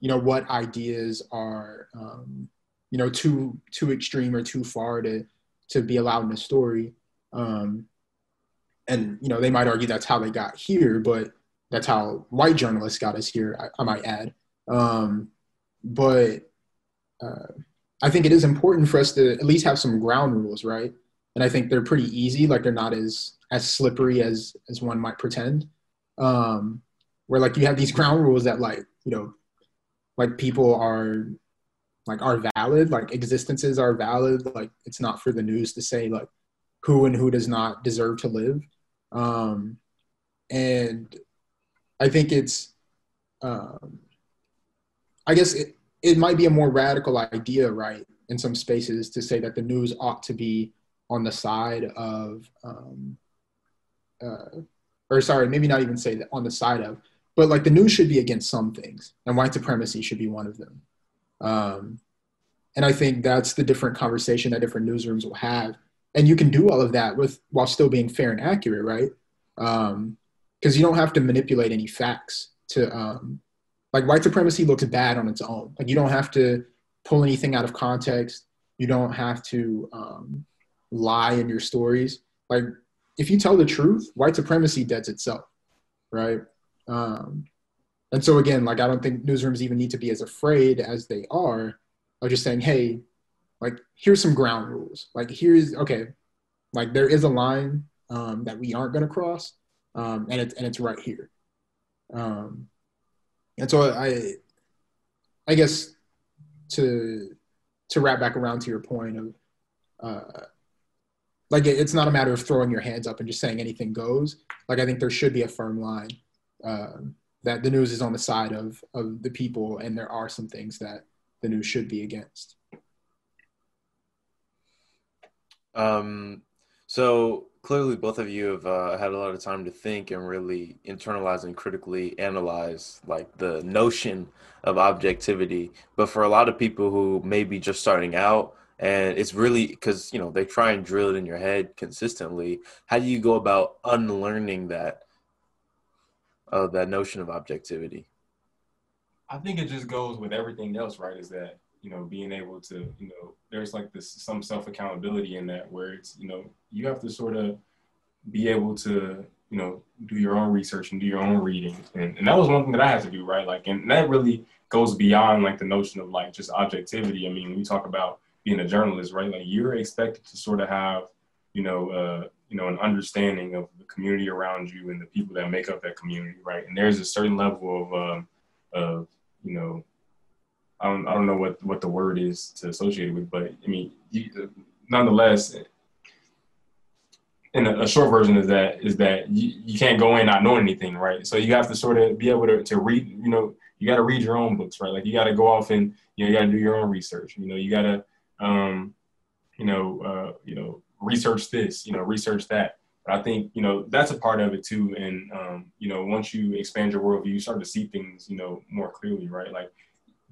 you know what ideas are um, you know too too extreme or too far to to be allowed in a story. Um, and you know they might argue that's how they got here, but that's how white journalists got us here. I, I might add, um, but uh, I think it is important for us to at least have some ground rules, right? And I think they're pretty easy. Like they're not as as slippery as as one might pretend. Um, where like you have these ground rules that like you know, like people are like are valid, like existences are valid. Like it's not for the news to say like who and who does not deserve to live. Um, and I think it's, um, I guess it, it might be a more radical idea, right, in some spaces to say that the news ought to be on the side of, um, uh, or sorry, maybe not even say that on the side of, but like the news should be against some things, and white supremacy should be one of them. Um, and I think that's the different conversation that different newsrooms will have. And you can do all of that with while still being fair and accurate, right? Because um, you don't have to manipulate any facts to um, like white supremacy looks bad on its own. Like you don't have to pull anything out of context. You don't have to um, lie in your stories. Like if you tell the truth, white supremacy deads itself, right? Um, and so again, like I don't think newsrooms even need to be as afraid as they are of just saying, hey, like here's some ground rules. Like here's okay, like there is a line um, that we aren't going to cross, um, and it's and it's right here. Um, and so I, I guess to to wrap back around to your point of, uh, like it's not a matter of throwing your hands up and just saying anything goes. Like I think there should be a firm line uh, that the news is on the side of of the people, and there are some things that the news should be against. Um. So clearly both of you have uh, had a lot of time to think and really internalize and critically analyze like the notion of objectivity. But for a lot of people who may be just starting out and it's really because you know they try and drill it in your head consistently how do you go about unlearning that uh, that notion of objectivity? I think it just goes with everything else right? Is that you know being able to you know there's like this some self accountability in that where it's you know you have to sort of be able to you know, do your own research and do your own reading. And, and that was one thing that I had to do, right? Like, and that really goes beyond like the notion of like just objectivity. I mean, when you talk about being a journalist, right? Like you're expected to sort of have, you know, uh, you know, an understanding of the community around you and the people that make up that community, right? And there's a certain level of, um, of you know, I don't, I don't know what, what the word is to associate it with, but I mean, you, nonetheless, and a, a, short version is that is that you, you can't go in not knowing anything, right? So you have to sort of be able to, to read, you know, you got to read your own books, right? Like you got to go off and you know you got to do your own research. You know, you got to, um, you know, uh, you know, research this, you know, research that. But I think you know that's a part of it too. And um, you know, once you expand your worldview, you start to see things, you know, more clearly, right? Like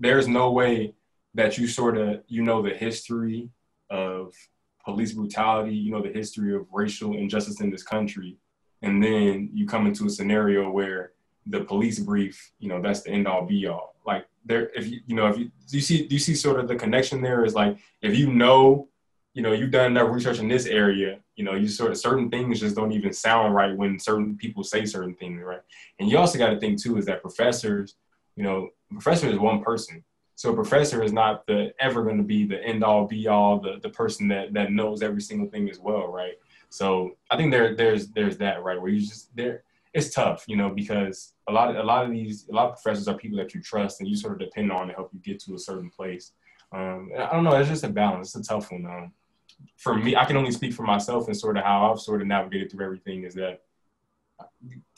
there's no way that you sort of you know the history of police brutality, you know, the history of racial injustice in this country, and then you come into a scenario where the police brief, you know, that's the end all be all. Like there, if you, you know, if you, you see, do you see sort of the connection there is like, if you know, you know, you've done enough research in this area, you know, you sort of certain things just don't even sound right when certain people say certain things, right? And you also got to think too is that professors, you know, professor is one person. So a professor is not the ever going to be the end all be all, the, the person that, that knows every single thing as well, right? So I think there there's there's that right where you just there it's tough, you know, because a lot of a lot of these a lot of professors are people that you trust and you sort of depend on to help you get to a certain place. Um, I don't know, it's just a balance. It's a tough one. Um, for me, I can only speak for myself and sort of how I've sort of navigated through everything is that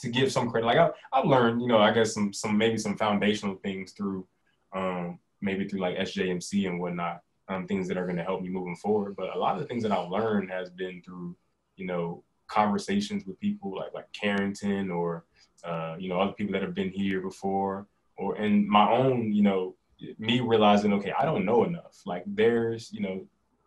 to give some credit, like I, I've learned, you know, I guess some some maybe some foundational things through um, maybe through like SJMC and whatnot, um, things that are going to help me moving forward. But a lot of the things that I've learned has been through, you know, conversations with people like like Carrington or uh, you know other people that have been here before, or and my own, you know, me realizing okay, I don't know enough. Like there's, you know,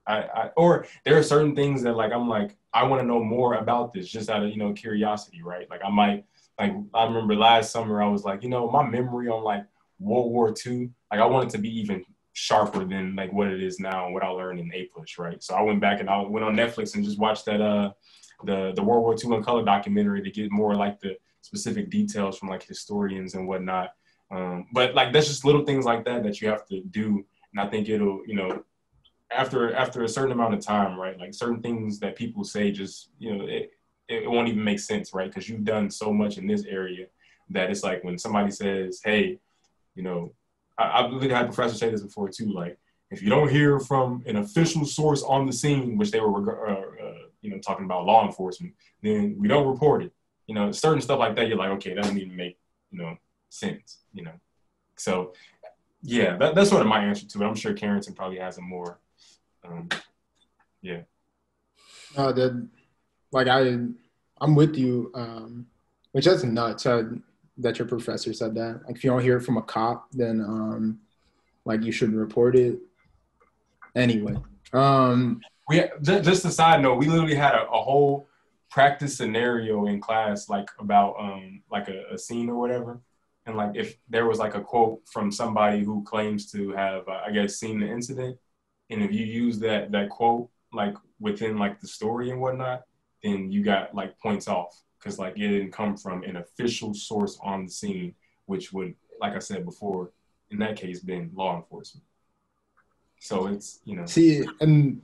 I, I or there are certain things that like I'm like I want to know more about this just out of you know curiosity, right? Like I might like I remember last summer I was like, you know, my memory on like World War II, like I wanted to be even sharper than like what it is now and what I learned in APUSH, right? So I went back and I went on Netflix and just watched that uh the the World War II in color documentary to get more like the specific details from like historians and whatnot. Um, but like that's just little things like that that you have to do, and I think it'll you know after after a certain amount of time, right? Like certain things that people say just you know it it won't even make sense, right? Because you've done so much in this area that it's like when somebody says, "Hey, you know, I, I believe I had professors say this before too. Like, if you don't hear from an official source on the scene, which they were, uh, uh, you know, talking about law enforcement, then we don't report it. You know, certain stuff like that, you're like, okay, that doesn't even make, you know, sense. You know, so yeah, that, that's sort of my answer to it. I'm sure Carrington probably has a more, um, yeah. Uh, that, like I, I'm with you. Um, which that's nuts. I, that your professor said that. Like if you don't hear it from a cop, then um, like you shouldn't report it. Anyway, um, we just a side note, we literally had a, a whole practice scenario in class, like about um, like a, a, scene or whatever, and like if there was like a quote from somebody who claims to have, uh, I guess, seen the incident, and if you use that that quote like within like the story and whatnot, then you got like points off because like it didn't come from an official source on the scene, which would, like I said before, in that case, been law enforcement. So it's you know. See, and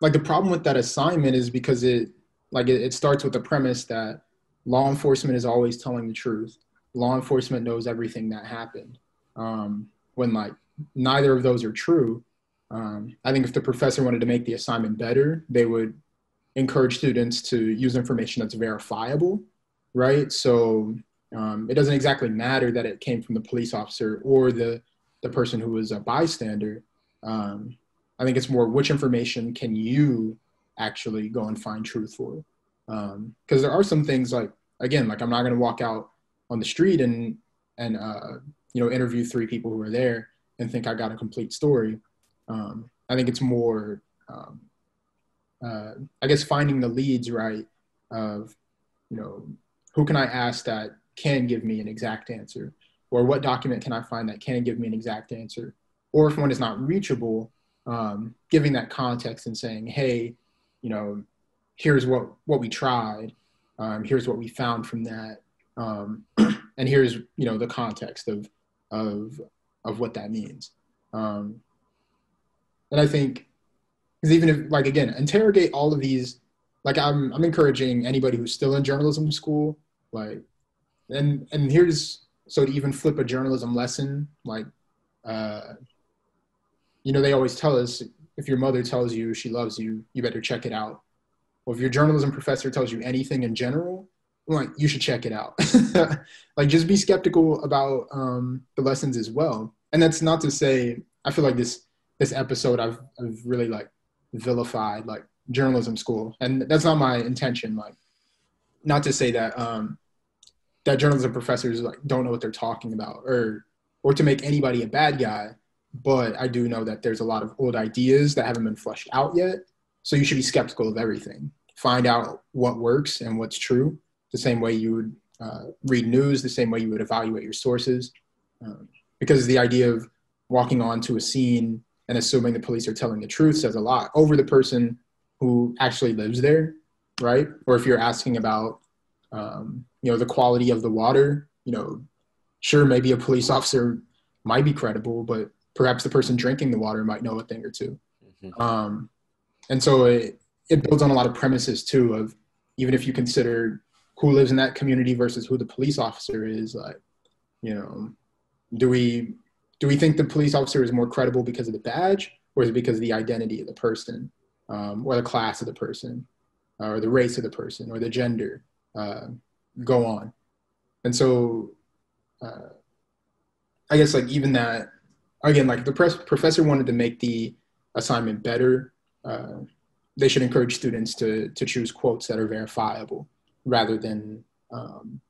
like the problem with that assignment is because it like it, it starts with the premise that law enforcement is always telling the truth. Law enforcement knows everything that happened. Um, when like neither of those are true, um, I think if the professor wanted to make the assignment better, they would encourage students to use information that's verifiable, right? So um, it doesn't exactly matter that it came from the police officer or the, the person who was a bystander. Um, I think it's more which information can you actually go and find truth for? Because um, there are some things like, again, like I'm not going to walk out on the street and, and uh, you know, interview three people who are there and think I got a complete story. Um, I think it's more um, uh, I guess finding the leads right of, you know, who can I ask that can give me an exact answer, or what document can I find that can give me an exact answer, or if one is not reachable, um, giving that context and saying, hey, you know, here's what what we tried, Um, here's what we found from that, um, and here's you know the context of of of what that means. Um, and I think because even if like again interrogate all of these, like I'm I'm encouraging anybody who's still in journalism school, like, and and here's so to even flip a journalism lesson, like, uh, you know they always tell us if your mother tells you she loves you, you better check it out well, if your journalism professor tells you anything in general, like you should check it out. like just be skeptical about um, the lessons as well. And that's not to say I feel like this this episode I've I've really like vilified like journalism school, and that's not my intention. Like, not to say that um, that journalism professors like don't know what they're talking about, or or to make anybody a bad guy. But I do know that there's a lot of old ideas that haven't been fleshed out yet. So you should be skeptical of everything find out what works and what's true, the same way you would uh, read news, the same way you would evaluate your sources. Um, because the idea of walking onto a scene and assuming the police are telling the truth says a lot over the person who actually lives there, right? Or if you're asking about, um, you know, the quality of the water, you know, sure, maybe a police officer might be credible, but perhaps the person drinking the water might know a thing or 2 mm-hmm. um, and so it, it builds on a lot of premises too of even if you consider who lives in that community versus who the police officer is like you know do we do we think the police officer is more credible because of the badge or is it because of the identity of the person um, or the class of the person or the race of the person or the gender uh, go on? And so uh, i guess like even that again like the professor wanted to make the assignment better uh, they should encourage students to to choose quotes that are verifiable rather than um,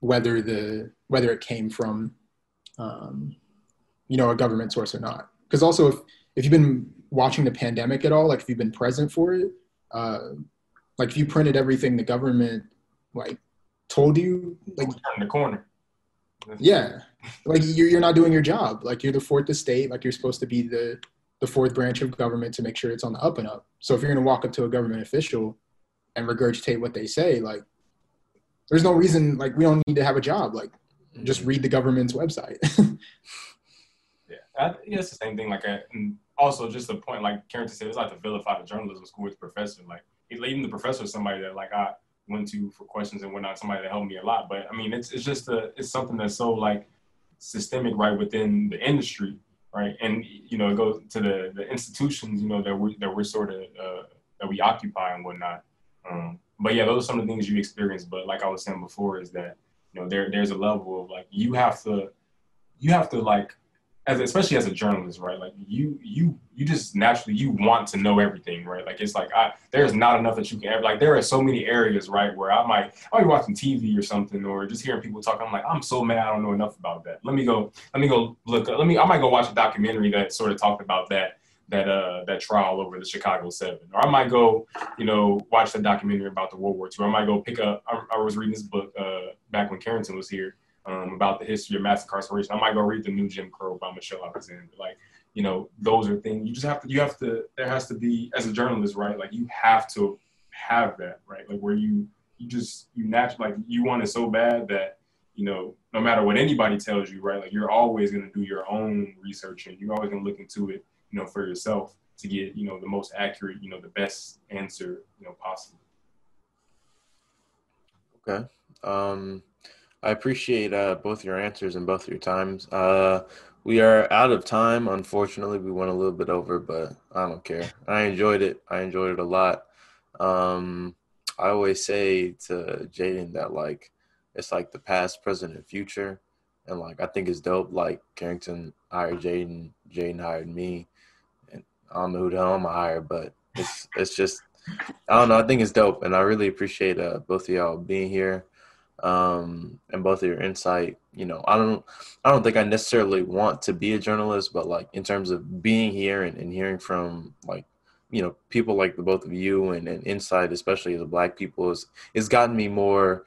whether the whether it came from um, you know a government source or not. Because also if if you've been watching the pandemic at all, like if you've been present for it, uh, like if you printed everything the government like told you, like turn the corner. Yeah, like you're you're not doing your job. Like you're the fourth estate. Like you're supposed to be the the fourth branch of government to make sure it's on the up and up. So if you're going to walk up to a government official and regurgitate what they say, like, there's no reason, like, we don't need to have a job. Like, just read the government's website. I, yeah, it's the same thing. Like, and also just the point, like Carrington said, it's like to vilify the journalism school with professor. Like, even the professor is somebody that, like, I went to for questions and whatnot, somebody that helped me a lot. But I mean, it's it's just a it's something that's so like systemic right within the industry right? And you know, it goes to the the institutions, you know, that we that we're sort of uh, that we occupy and whatnot. Um, but yeah, those are some of the things you experience. But like I was saying before, is that you know there there's a level of like you have to you have to like as especially as a journalist, right? Like you you you just naturally you want to know everything, right? Like it's like I there's not enough that you can ever like there are so many areas, right, where I might I'll be watching TV or something or just hearing people talk. I'm like, I'm so mad I don't know enough about that. Let me go, let me go look let me I might go watch a documentary that sort of talked about that that uh that trial over the Chicago Seven. Or I might go, you know, watch the documentary about the World War II. I might go pick up I, I was reading this book uh back when Carrington was here um, about the history of mass incarceration. I might go read the new Jim Crow by Michelle Alexander. Like, you know, those are things you just have to. You have to. There has to be as a journalist, right? Like, you have to have that, right? Like, where you you just you naturally like you want it so bad that you know no matter what anybody tells you, right? Like, you're always going to do your own research and you're always going to look into it, you know, for yourself to get you know the most accurate, you know, the best answer, you know, possible. Okay. Um, I appreciate uh, both your answers and both your times. Uh, we are out of time. Unfortunately, we went a little bit over, but I don't care. I enjoyed it. I enjoyed it a lot. Um, I always say to Jaden that like it's like the past, present, and future, and like I think it's dope. Like Carrington hired Jaden, Jaden hired me, and I don't know who the hell I'm gonna hire, but it's it's just I don't know. I think it's dope, and I really appreciate uh, both of y'all being here um, and both of your insight. You know, I don't, I don't think I necessarily want to be a journalist, but like in terms of being here and, and hearing from like, you know, people like the both of you and, and insight, especially as a black people, is it's gotten me more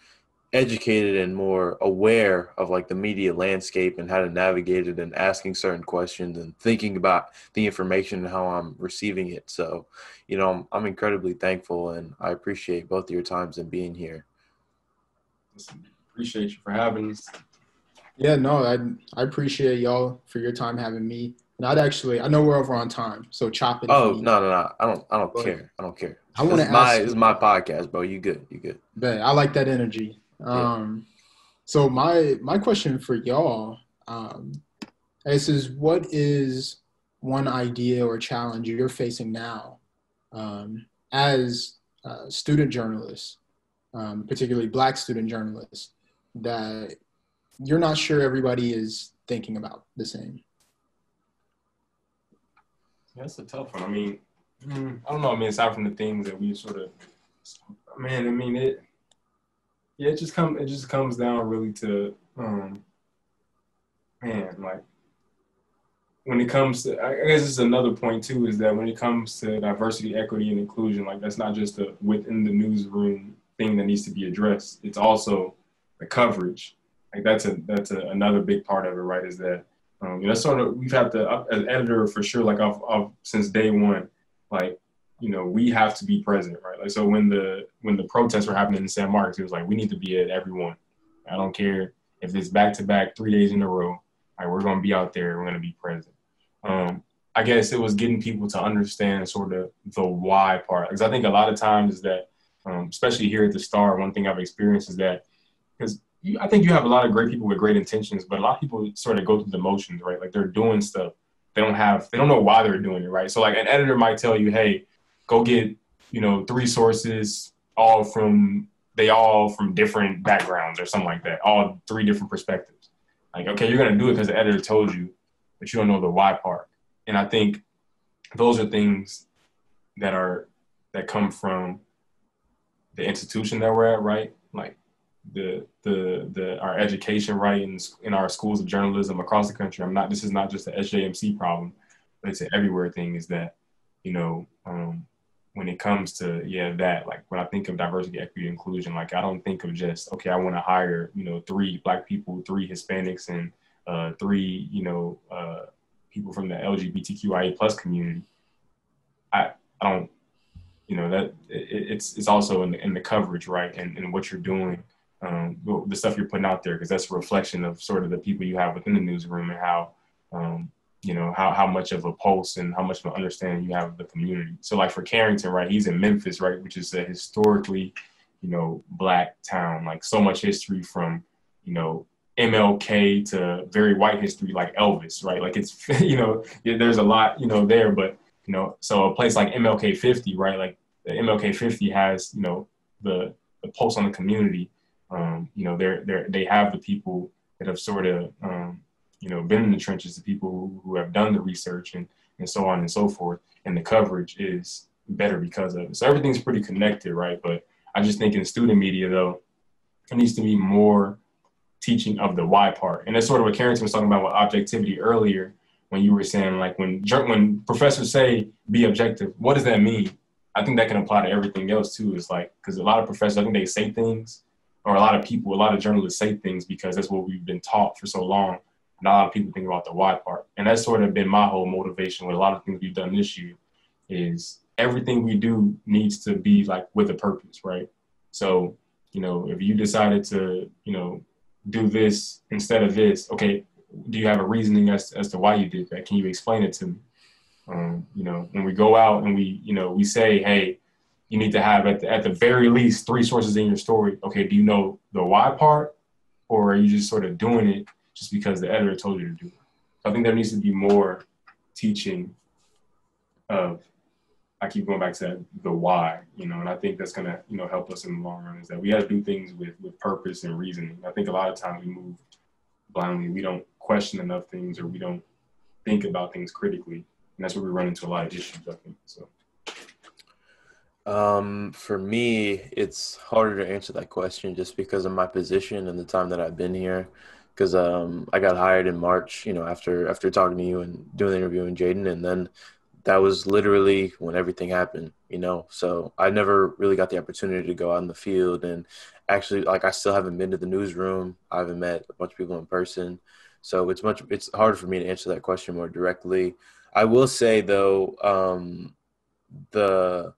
educated and more aware of like the media landscape and how to navigate it and asking certain questions and thinking about the information and how I'm receiving it. So, you know, I'm, I'm incredibly thankful and I appreciate both of your times and being here. Appreciate you for having us. Yeah, no, I I appreciate y'all for your time having me. And I'd actually, I know we're over on time, so chop it. Oh no, no, no! I don't, I don't But care. I don't care. I want to my, ask. this is my podcast, bro. You good? You good? But I like that energy. Um, so my my question for y'all, um, this is what is one idea or challenge you're facing now um, as uh, student journalists, um, particularly Black student journalists, that you're not sure everybody is thinking about the same. That's a tough one. I mean, mm, I don't know. I mean, aside from the things that we sort of, man, I mean it. Yeah, it just come. It just comes down really to, um, man, like when it comes to. I guess it's another point too is that when it comes to diversity, equity, and inclusion, like that's not just a within the newsroom thing that needs to be addressed. It's also the coverage. Like that's a that's a, another big part of it, right? Is that um, you know, sort of we've had to as editor for sure. Like I've, I've since day one, like you know, we have to be present, right? Like so when the when the protests were happening in San Marcos, it was like we need to be at everyone. I don't care if it's back to back three days in a row. Like we're gonna be out there. We're gonna be present. Um, I guess it was getting people to understand sort of the why part, because I think a lot of times is that, um, especially here at the Star, one thing I've experienced is that because I think you have a lot of great people with great intentions, but a lot of people sort of go through the motions, right? Like they're doing stuff. They don't have, they don't know why they're doing it, right? So like an editor might tell you, hey, go get, you know, three sources, all from, they all from different backgrounds or something like that, all three different perspectives. Like, okay, you're going to do it because the editor told you, but you don't know the why part. And I think those are things that are, that come from the institution that we're at, right? Like the the the our education right in, in our schools of journalism across the country. I'm not. This is not just a SJMC problem, but it's an everywhere thing. Is that you know um, when it comes to yeah that like when I think of diversity, equity, inclusion, like I don't think of just okay. I want to hire you know three black people, three Hispanics, and uh, three you know uh, people from the LGBTQIA plus community. I I don't you know that it, it's it's also in the, in the coverage right and, and what you're doing um, the stuff you're putting out there because that's a reflection of sort of the people you have within the newsroom and how um, you know how, how much of a pulse and how much of an understanding you have of the community. So like for carrington right he's in memphis right which is a historically you know black town. Like so much history from you know mlk to very white history like elvis right? Like it's you know there's a lot you know there but you know so a place like mlk 50 right like the mlk 50 has you know the the pulse on the community um, you know, they're, they're, they have the people that have sort of, um, you know, been in the trenches, the people who, who have done the research and, and so on and so forth. And the coverage is better because of it. So everything's pretty connected, right? But I just think in student media, though, there needs to be more teaching of the why part. And that's sort of what Carrington was talking about with objectivity earlier when you were saying, like, when, when professors say be objective, what does that mean? I think that can apply to everything else, too. It's like, because a lot of professors, I think they say things or a lot of people, a lot of journalists say things because that's what we've been taught for so long. Not a lot of people think about the why part. And that's sort of been my whole motivation with a lot of things we've done this year is everything we do needs to be like with a purpose, right? So, you know, if you decided to, you know, do this instead of this, okay, do you have a reasoning as, as to why you did that? Can you explain it to me? Um, you know, when we go out and we, you know, we say, hey, you need to have at the, at the very least three sources in your story. Okay, do you know the why part, or are you just sort of doing it just because the editor told you to do it? I think there needs to be more teaching of. I keep going back to the why, you know, and I think that's gonna, you know, help us in the long run. Is that we have to do things with with purpose and reasoning. I think a lot of times we move blindly. We don't question enough things, or we don't think about things critically, and that's where we run into a lot of issues. I think so. Um, for me, it's harder to answer that question just because of my position and the time that I've been here. Because um, I got hired in March, you know, after after talking to you and doing the interview with Jaden, and then that was literally when everything happened, you know. So I never really got the opportunity to go out in the field and actually, like, I still haven't been to the newsroom. I haven't met a bunch of people in person, so it's much it's hard for me to answer that question more directly. I will say though, um, the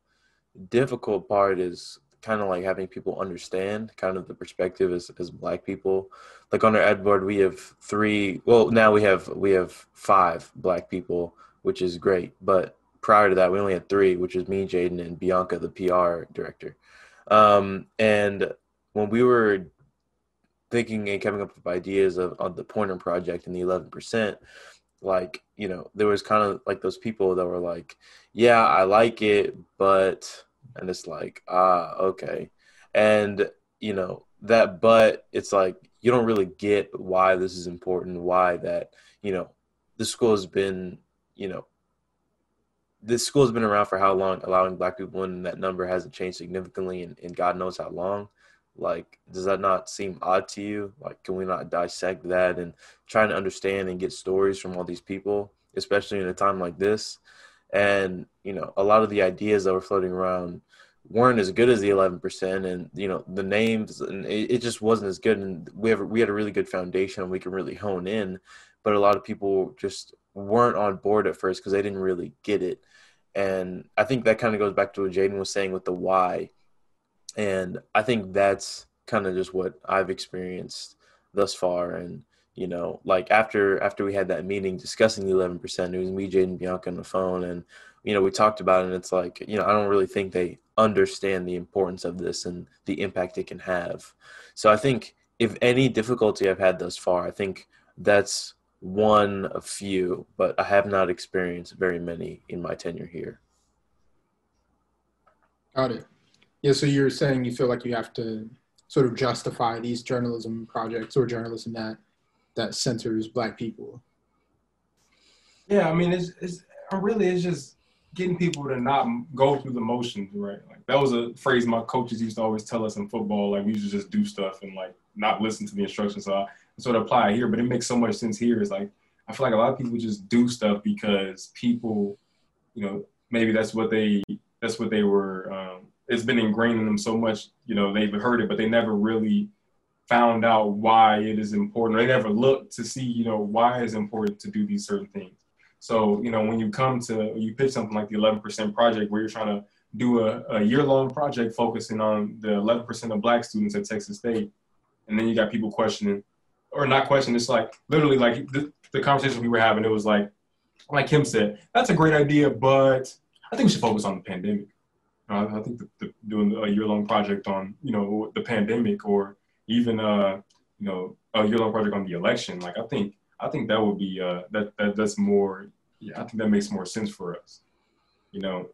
difficult part is kind of like having people understand kind of the perspective as, as black people. Like on our ad board, we have three. Well, now we have we have five black people, which is great. But prior to that, we only had three, which was me, Jaden, and Bianca, the PR director. Um, and when we were thinking and coming up with ideas of, the Pointer Project and the 11%, like, you know, there was kind of like those people that were like, yeah, I like it, but, and it's like, ah, okay. And, you know, that, but it's like, you don't really get why this is important, why that, you know, the school has been, you know, this school has been around for how long, allowing black people in that number hasn't changed significantly, and, and God knows how long. Like, does that not seem odd to you? Like, can we not dissect that and trying to understand and get stories from all these people, especially in a time like this? And, you know, a lot of the ideas that were floating around weren't as good as the 11% and you know the names and it, it just wasn't as good and we have we had a really good foundation and we can really hone in but a lot of people just weren't on board at first because they didn't really get it and I think that kind of goes back to what Jaden was saying with the why. And I think that's kind of just what I've experienced thus far. And, you know, like after after we had that meeting discussing the eleven percent, it was me, Jaden, Bianca on the phone and you know, we talked about it and it's like, you know, I don't really think they understand the importance of this and the impact it can have. So I think if any difficulty I've had thus far, I think that's one of few, but I have not experienced very many in my tenure here. Got it. Yeah, so you're saying you feel like you have to sort of justify these journalism projects or journalism that that centers black people. Yeah, I mean, it's, it's really it's just getting people to not go through the motions, right? Like that was a phrase my coaches used to always tell us in football. Like we used to just do stuff and like not listen to the instructions. So I, sort of apply here, but it makes so much sense here. Is like I feel like a lot of people just do stuff because people, you know, maybe that's what they that's what they were. Um, it's been ingrained in them so much. You know, they've heard it, but they never really found out why it is important. They never looked to see, you know, why it's important to do these certain things. So, you know, when you come to you pitch something like the 11% project, where you're trying to do a, a year-long project focusing on the 11% of Black students at Texas State, and then you got people questioning, or not questioning, It's like literally like the, the conversation we were having. It was like, like Kim said, that's a great idea, but I think we should focus on the pandemic. Uh, I think the, the, doing a year long project on you know the pandemic, or even uh, you know a year long project on the election. Like I think I think that would be uh, that that that's more. Yeah, I think that makes more sense for us. You know,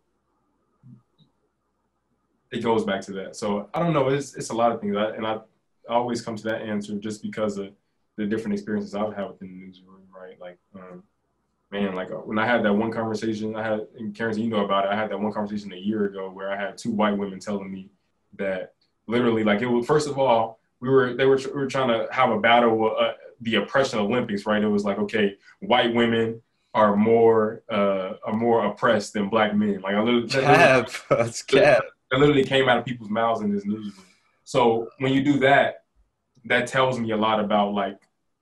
it goes back to that. So I don't know. It's it's a lot of things, I, and I always come to that answer just because of the different experiences I've had within the newsroom, right? Like, um, man, like uh, when I had that one conversation, I had, and Karen, you know about it, I had that one conversation a year ago where I had two white women telling me that literally, like, it was, first of all, we were, they were, we were trying to have a battle, uh, the oppression Olympics, right? It was like, okay, white women are more, uh, are more oppressed than black men. Like, I literally, cap, that's cap. It literally came out of people's mouths in this newsroom. So when you do that, that tells me a lot about like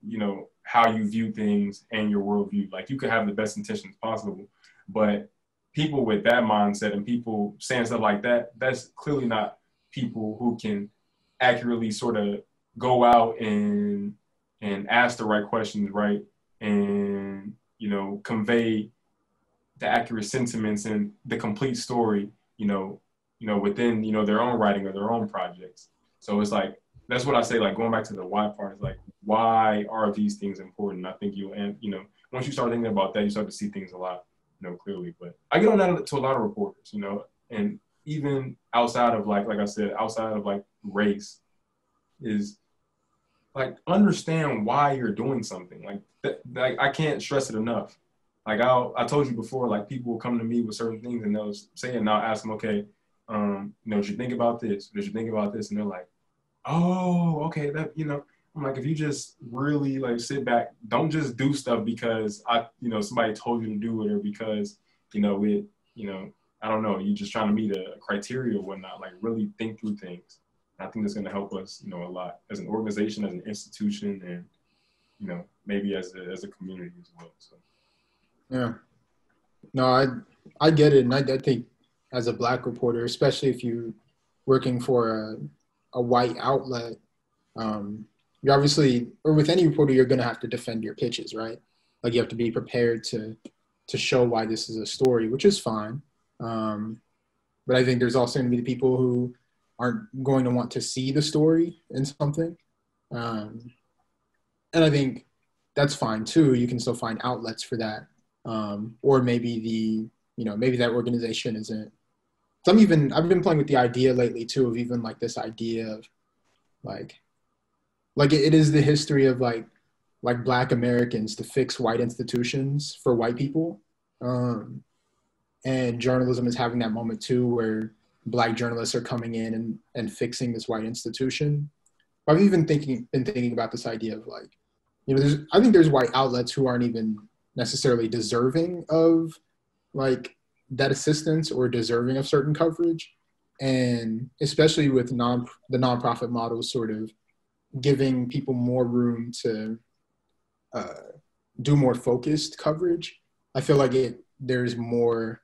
you know how you view things and your worldview. Like you could have the best intentions possible, but people with that mindset and people saying stuff like that, that's clearly not people who can accurately sort of go out and and ask the right questions, right, and you know convey the accurate sentiments and the complete story, you know, you know within you know their own writing or their own projects. So it's like that's what I say. Like going back to the why part is like, why are these things important? I think you and you know once you start thinking about that, you start to see things a lot, you know, clearly. But I get on that to a lot of reporters, you know, and even outside of like like I said, outside of like race, is like understand why you're doing something. Like that, like I can't stress it enough. Like I I told you before, like people will come to me with certain things and they'll say and I'll ask them, okay, um, you know, did you think about this? Did you think about this? And they're like, oh, okay, that you know, I'm like, if you just really like sit back, don't just do stuff because I, you know, somebody told you to do it or because, you know, it, you know, I don't know, you're just trying to meet a criteria or whatnot. Like really think through things. I think that's going to help us, you know, a lot as an organization, as an institution, and you know, maybe as a, as a community as well. So. Yeah. No, I I get it, and I, I think as a black reporter, especially if you working for a, a white outlet, um, you're obviously, or with any reporter, you're going to have to defend your pitches, right? Like you have to be prepared to to show why this is a story, which is fine. Um, but I think there's also going to be the people who aren't going to want to see the story in something. Um, and I think that's fine too. You can still find outlets for that. Um, or maybe the, you know, maybe that organization isn't. Some even, I've been playing with the idea lately too of even like this idea of like, like it, it is the history of like, like black Americans to fix white institutions for white people. Um, and journalism is having that moment too where black journalists are coming in and, and fixing this white institution. I've even thinking been thinking about this idea of like, you know, there's I think there's white outlets who aren't even necessarily deserving of like that assistance or deserving of certain coverage. And especially with non the nonprofit models sort of giving people more room to uh, do more focused coverage. I feel like it there's more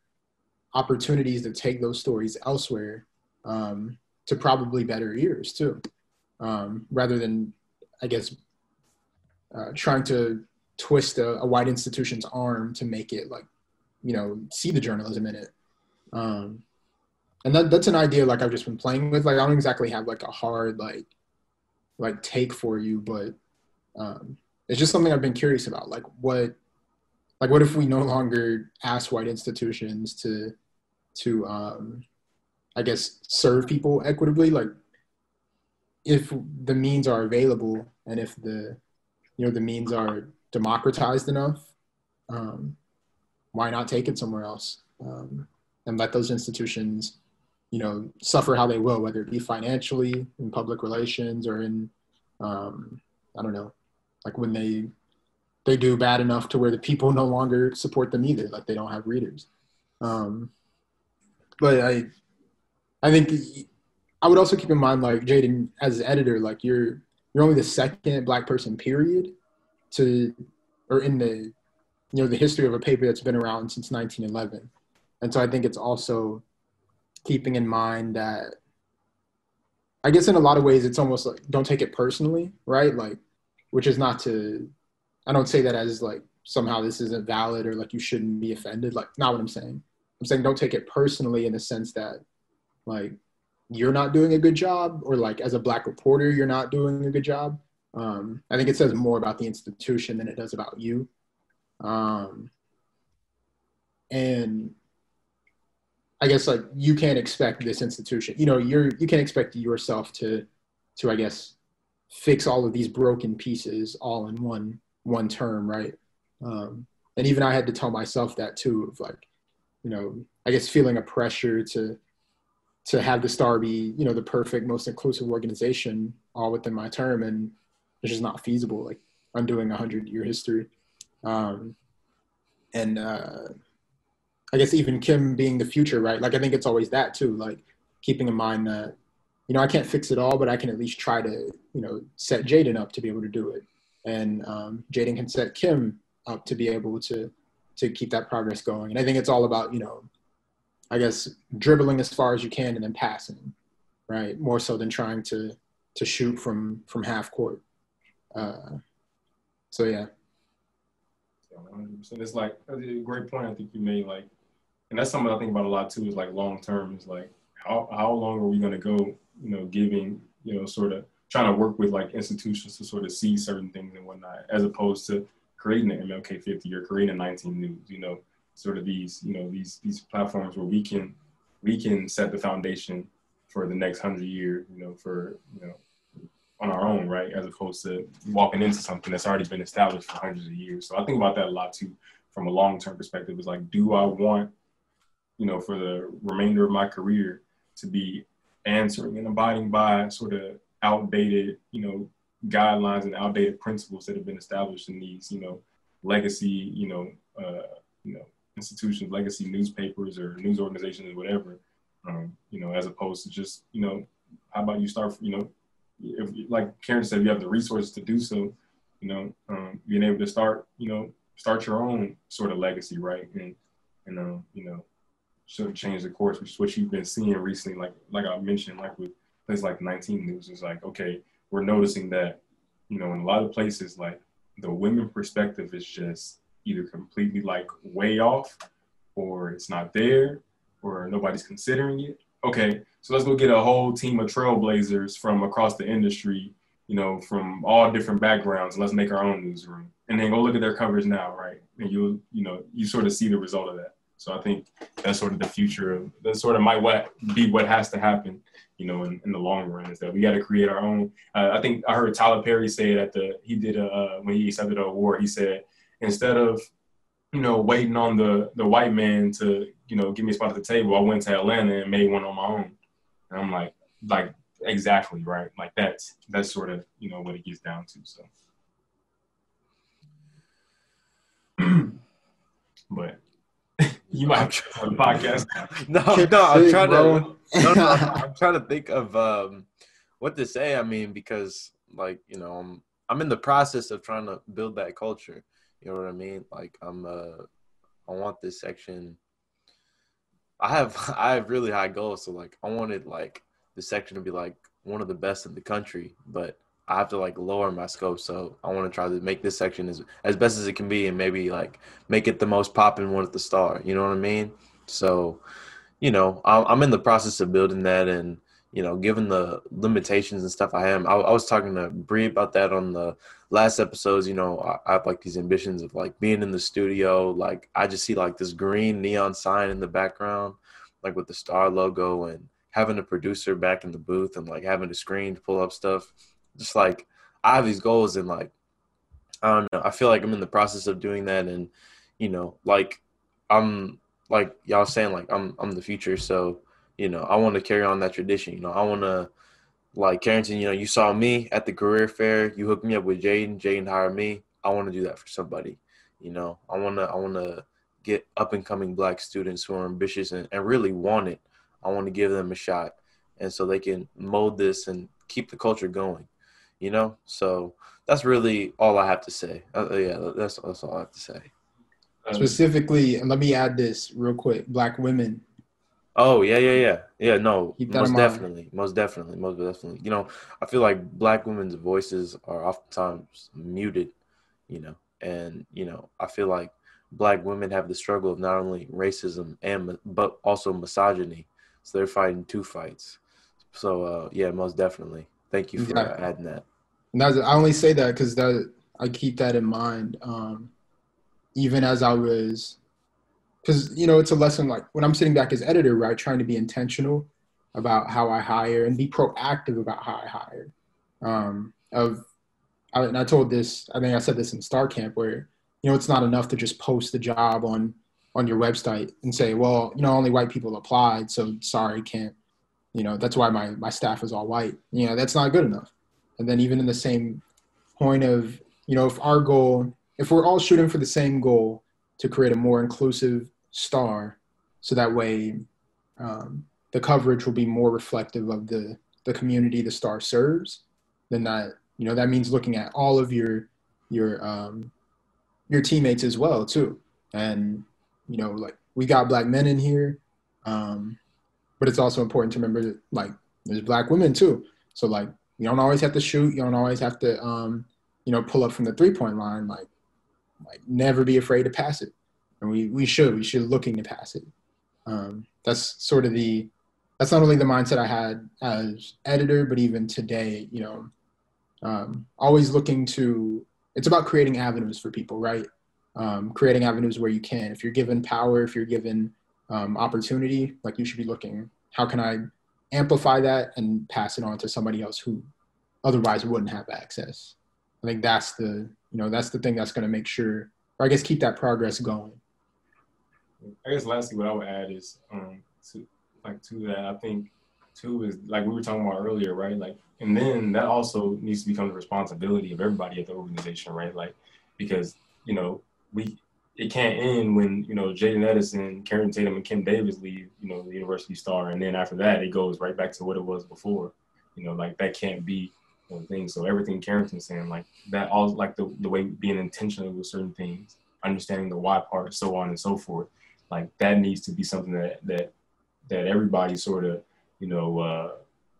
opportunities to take those stories elsewhere um, to probably better ears too, um, rather than, I guess, uh, trying to twist a, a, white institution's arm to make it like, you know, see the journalism in it. Um, and that, that's an idea like I've just been playing with. Like I don't exactly have like a hard like like take for you, but um, it's just something I've been curious about. Like what like what if we no longer ask white institutions to to um i guess serve people equitably like if the means are available and if the you know the means are democratized enough um why not take it somewhere else um, and let those institutions you know suffer how they will whether it be financially in public relations or in um, i don't know like when they they do bad enough to where the people no longer support them either. Like they don't have readers. Um, but I, I think I would also keep in mind like Jaden as an editor, like you're you're only the second black person period to or in the you know the history of a paper that's been around since 1911 and so i think it's also keeping in mind that i guess in a lot of ways it's almost like don't take it personally right like which is not to I don't say that as like somehow this isn't valid or like you shouldn't be offended. Like, not what I'm saying. I'm saying don't take it personally in the sense that like you're not doing a good job or like as a black reporter you're not doing a good job. Um, I think it says more about the institution than it does about you. Um, and I guess like you can't expect this institution, you know, you're you can't expect yourself to to I guess fix all of these broken pieces all in one one term, right? Um, and even I had to tell myself that too, of like, you know, I guess feeling a pressure to to have the star be, you know, the perfect, most inclusive organization all within my term, and it's just not feasible. Like undoing a hundred year history, um, and uh, I guess even Kim being the future, right? Like I think it's always that too, like keeping in mind that you know I can't fix it all, but I can at least try to you know set Jaden up to be able to do it and um, Jaden can set Kim up to be able to to keep that progress going. And I think it's all about you know, I guess dribbling as far as you can and then passing, right? More so than trying to to shoot from from half court. Uh, so yeah. So it's like uh, a great point I think you made. Like, and that's something I think about a lot too. Is like long term. Is like how how long are we going to go? You know, giving you know sort of trying to work with like institutions to sort of see certain things and whatnot, as opposed to creating an MLK 50 or creating 19 News. You know, sort of these you know these these platforms where we can we can set the foundation for the next hundred years. You know, for you know on our own, right? As opposed to walking into something that's already been established for hundreds of years. So I think about that a lot too, from a long term perspective. Is like, do I want, you know, for the remainder of my career to be answering and abiding by sort of outdated, you know, guidelines and outdated principles that have been established in these, you know, legacy, you know, uh, you know, institutions, legacy newspapers or news organizations or whatever. Um, you know, as opposed to just, you know, how about you start, you know, if like Karen said, you have the resources to do so, you know, um, being able to start, you know, start your own sort of legacy, right? And and um, you know, should change the course, which is what you've been seeing recently. Like like I mentioned, like with places like 19 News, is like okay, we're noticing that you know in a lot of places like the women perspective is just either completely like way off, or it's not there, or nobody's considering it. Okay, so let's go get a whole team of trailblazers from across the industry, you know, from all different backgrounds, and let's make our own newsroom. And then go look at their covers now, right? And you you know you sort of see the result of that. So I think that's sort of the future of that sort of might what be what has to happen, you know, in, in the long run is that we got to create our own. Uh, I think I heard Tyler Perry say that the he did a uh, when he accepted an award, he said instead of you know waiting on the the white man to you know give me a spot at the table, I went to Atlanta and made one on my own. And I'm like like exactly right, like that's that's sort of you know what it gets down to. So. but you might have to on the podcast. no, no, I'm trying to. No, no, I'm trying to think of um, what to say. I mean, because like you know, I'm I'm in the process of trying to build that culture. You know what I mean? Like I'm uh, I want this section. I have I have really high goals. So like I wanted like the section to be like one of the best in the country, but I have to like lower my scope. So I want to try to make this section as as best as it can be, and maybe like make it the most popping one at the star. You know what I mean? So, you know, I'm in the process of building that, and you know, given the limitations and stuff I am, I, I was talking to Bree about that on the last episodes. You know, I, I have like these ambitions of like being in the studio. Like I just see like this green neon sign in the background, like with the star logo, and having a producer back in the booth and like having a screen to pull up stuff just like I have these goals and like I don't know. I feel like I'm in the process of doing that, and you know, like I'm like y'all saying, like I'm I'm the future, so you know, I want to carry on that tradition. You know, I want to like Carrington. You know, you saw me at the career fair. You hooked me up with Jaden. Jaden hired me. I want to do that for somebody. You know, I want to I want to get up and coming black students who are ambitious and, and really want it. I want to give them a shot, and so they can mold this and keep the culture going you know. So that's really all I have to say. Uh, yeah, that's that's all I have to say. Specifically, and let me add this real quick: black women. Oh yeah, yeah, yeah, yeah. No, most definitely, most definitely, most definitely. You know, I feel like black women's voices are oftentimes muted. You know, and you know, I feel like black women have the struggle of not only racism and but also misogyny. So they're fighting two fights. So uh, yeah, most definitely. Thank you for right. adding that. That's, I only say that because that I keep that in mind. Um, even as I was, because you know, it's a lesson. Like when I'm sitting back as editor, right, trying to be intentional about how I hire and be proactive about how I hire. Um, of, I, and I told this. I think I said this in Star Camp, where you know, it's not enough to just post the job on on your website and say, well, you know, only white people applied, so sorry, can't you know that's why my my staff is all white you know that's not good enough and then even in the same point of you know if our goal if we're all shooting for the same goal to create a more inclusive star so that way um, the coverage will be more reflective of the the community the star serves then that you know that means looking at all of your your um, your teammates as well too and you know like we got black men in here um, but it's also important to remember that like there's black women too. So like you don't always have to shoot. You don't always have to um, you know pull up from the three point line. Like like never be afraid to pass it. And we we should we should looking to pass it. Um, that's sort of the that's not only the mindset I had as editor, but even today, you know, um, always looking to. It's about creating avenues for people, right? Um, creating avenues where you can. If you're given power, if you're given um, opportunity, like you should be looking, how can I amplify that and pass it on to somebody else who otherwise wouldn't have access? I think that's the, you know, that's the thing that's going to make sure, or I guess keep that progress going. I guess lastly, what I would add is, um, to like to that, I think too is like we were talking about earlier, right? Like, and then that also needs to become the responsibility of everybody at the organization, right? Like, because you know we it can't end when you know Jaden Edison, Karen Tatum, and Kim Davis leave. You know the University Star, and then after that, it goes right back to what it was before. You know, like that can't be the thing. So everything Carrington's saying, like that, all like the the way being intentional with certain things, understanding the why part, so on and so forth. like that needs to be something that that that everybody sort of you know uh,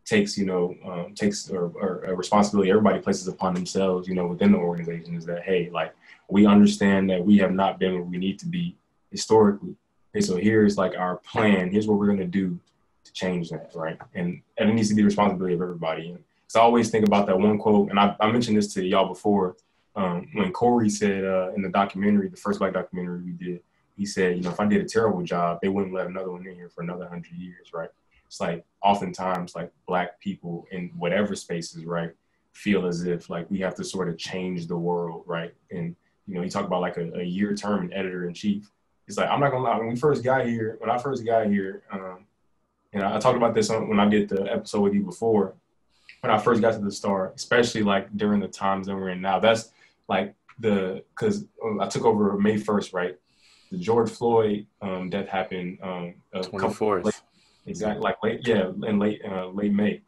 takes you know um, takes or, or a responsibility everybody places upon themselves you know within the organization is that hey like we understand that we have not been where we need to be historically okay so here's like our plan here's what we're to do to change that right and and it needs to be the responsibility of everybody I always think about that one quote and I, I mentioned this to y'all before um, when Corey said uh, in the documentary the first black documentary we did he said you know if I did a terrible job they wouldn't let another one in here for another hundred years right it's like oftentimes like black people in whatever spaces, right, feel as if like we have to sort of change the world, right? And you know, you talk about like a, a year term and editor in chief. It's like I'm not gonna lie. When we first got here, when I first got here, um, and I, I talked about this on, when I did the episode with you before. When I first got to the star, especially like during the times that we're in now, that's like the because I took over May first, right? The George Floyd um, death happened um, Twenty fourth. Exactly, like late, yeah, in late, uh, late May.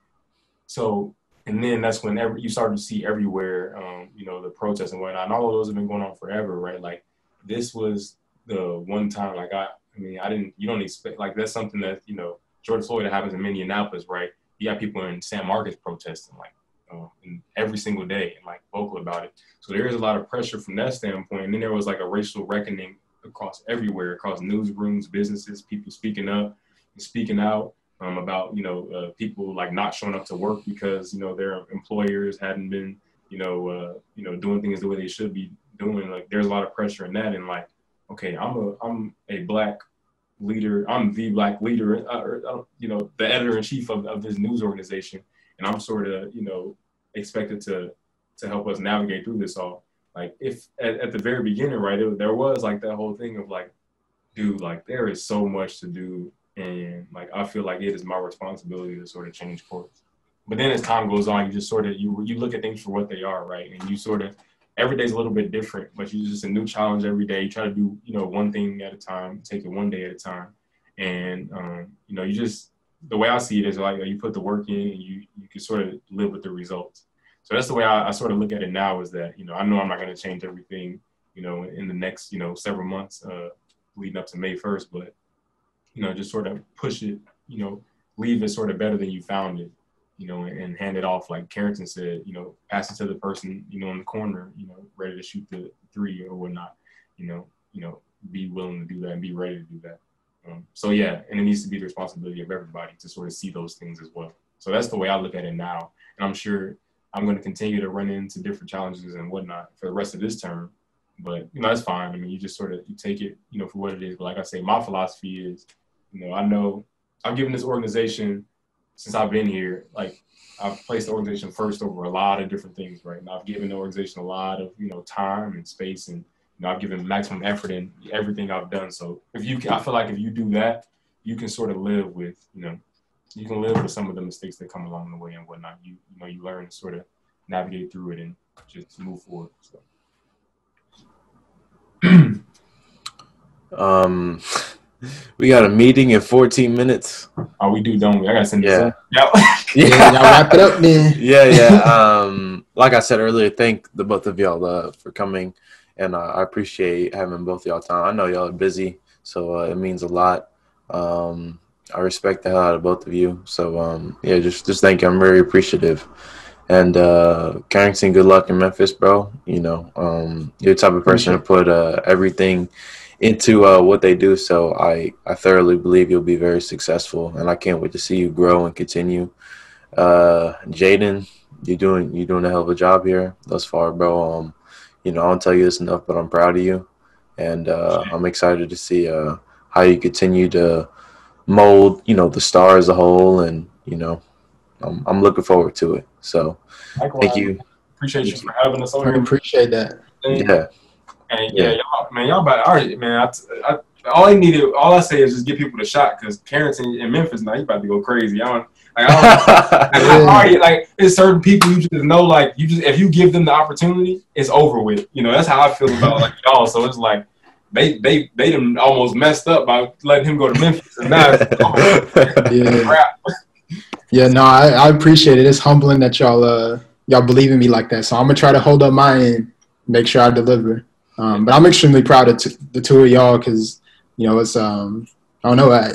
So, and then that's when every, you started to see everywhere, um, you know, the protests and whatnot. And all of those have been going on forever, right? Like this was the one time, like I, I mean, I didn't, you don't expect, like that's something that you know, George Floyd that happens in Minneapolis, right? You got people in San Marcos protesting, like uh, every single day, and like vocal about it. So there is a lot of pressure from that standpoint. And then there was like a racial reckoning across everywhere, across newsrooms, businesses, people speaking up and speaking out um, about you know uh, people like not showing up to work because you know their employers hadn't been you know uh, you know doing things the way they should be doing. Like there's a lot of pressure in that, and like okay, I'm a I'm a black leader. I'm the black leader, uh, uh, you know, the editor in chief of, of this news organization, and I'm sort of you know expected to to help us navigate through this all. Like if at, at the very beginning, right, it, there was like that whole thing of like, dude, like there is so much to do and like I feel like it is my responsibility to sort of change course. But then as time goes on, you just sort of you you look at things for what they are, right? And you sort of every day's a little bit different, but you just a new challenge every day. You try to do you know one thing at a time, take it one day at a time, and um, you know you just the way I see it is like you put the work in and you you can sort of live with the results. So that's the way I, I sort of look at it now. Is that you know I know I'm not going to change everything you know in the next you know several months uh, leading up to May 1st, but you know, just sort of push it, you know, leave it sort of better than you found it, you know, and, and hand it off like Carrington said, you know, pass it to the person, you know, in the corner, you know, ready to shoot the three or whatnot, you know, you know, be willing to do that and be ready to do that. Um, so yeah, and it needs to be the responsibility of everybody to sort of see those things as well. So that's the way I look at it now, and I'm sure I'm going to continue to run into different challenges and whatnot for the rest of this term. But you know that's fine. I mean, you just sort of you take it, you know, for what it is. But like I say, my philosophy is you know, I know I've given this organization since I've been here, like I've placed the organization first over a lot of different things, right? And I've given the organization a lot of, you know, time and space and, you know, I've given maximum effort in everything I've done. So if you, I feel like if you do that, you can sort of live with, you know, you can live with some of the mistakes that come along the way and whatnot. You, you know, you learn to sort of navigate through it and just move forward. So. um, we got a meeting in 14 minutes. Oh, we do, don't we? I gotta send yeah. this. Yeah. yeah, y'all wrap it up, man. Yeah, yeah. Um, like I said earlier, thank the both of y'all uh, for coming, and uh, I appreciate having both y'all time. I know y'all are busy, so uh, it means a lot. Um, I respect the hell out of both of you. So um, yeah, just just thank you. I'm very appreciative. And uh, Carrington, good luck in Memphis, bro. You know, um, you're the type of person to put uh, everything into uh, what they do. So I, I thoroughly believe you'll be very successful, and I can't wait to see you grow and continue. Uh, Jaden, you're doing you're doing a hell of a job here thus far, bro. Um, you know I don't tell you this enough, but I'm proud of you, and uh, I'm excited to see uh, how you continue to mold, you know, the star as a whole, and you know, I'm, I'm looking forward to it. So, Likewise. thank you. Appreciate you for having us on I here. appreciate that. Yeah. And yeah, y'all, man, y'all about all right, man. I, I, all I needed, all I say is just give people the shot because parents in Memphis now, he about to go crazy. I don't, like, I don't, like, I'm already, like, there's certain people you just know, like, you just if you give them the opportunity, it's over with. You know, that's how I feel about like y'all. So it's like they they they done almost messed up by letting him go to Memphis, and now it's Yeah. crap. Yeah, no, I, I appreciate it. It's humbling that y'all uh y'all believe in me like that. So I'm gonna try to hold up my end, make sure I deliver. Um, but I'm extremely proud of t- the two of y'all because you know, it's um, I don't know, I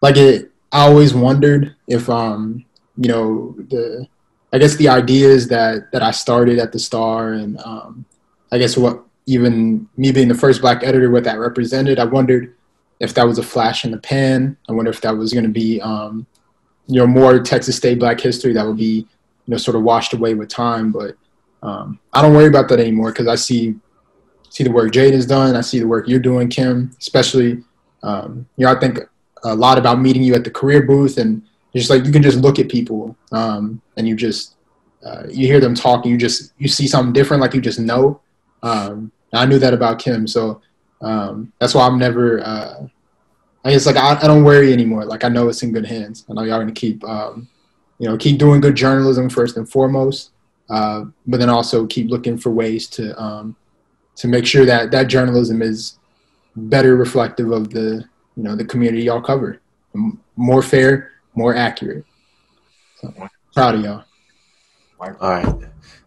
like it. I always wondered if um, you know, the I guess the ideas that that I started at the Star, and um, I guess what even me being the first black editor, what that represented. I wondered if that was a flash in the pan. I wonder if that was going to be, um, you know, more Texas State Black history that would be, you know, sort of washed away with time. But um, I don't worry about that anymore because I see see the work Jaden's done. I see the work you're doing, Kim. Especially, um, you know, I think a lot about meeting you at the career booth and just like you can just look at people um, and you just uh, you hear them talk and you just you see something different, like you just know. Um, I knew that about Kim, so um, that's why I'm never. Uh, I guess like I, I, don't worry anymore. Like I know it's in good hands. I know y'all gonna keep, um, you know, keep doing good journalism first and foremost, uh, but then also keep looking for ways to um, to make sure that that journalism is better reflective of the you know the community y'all cover, more fair, more accurate. So, proud of y'all. All right,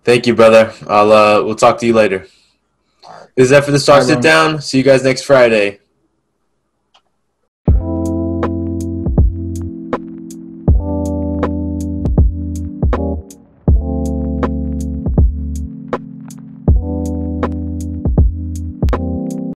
thank you, brother. I'll uh, we'll talk to you later. Is that for the Star Sitdown? See you guys next Friday.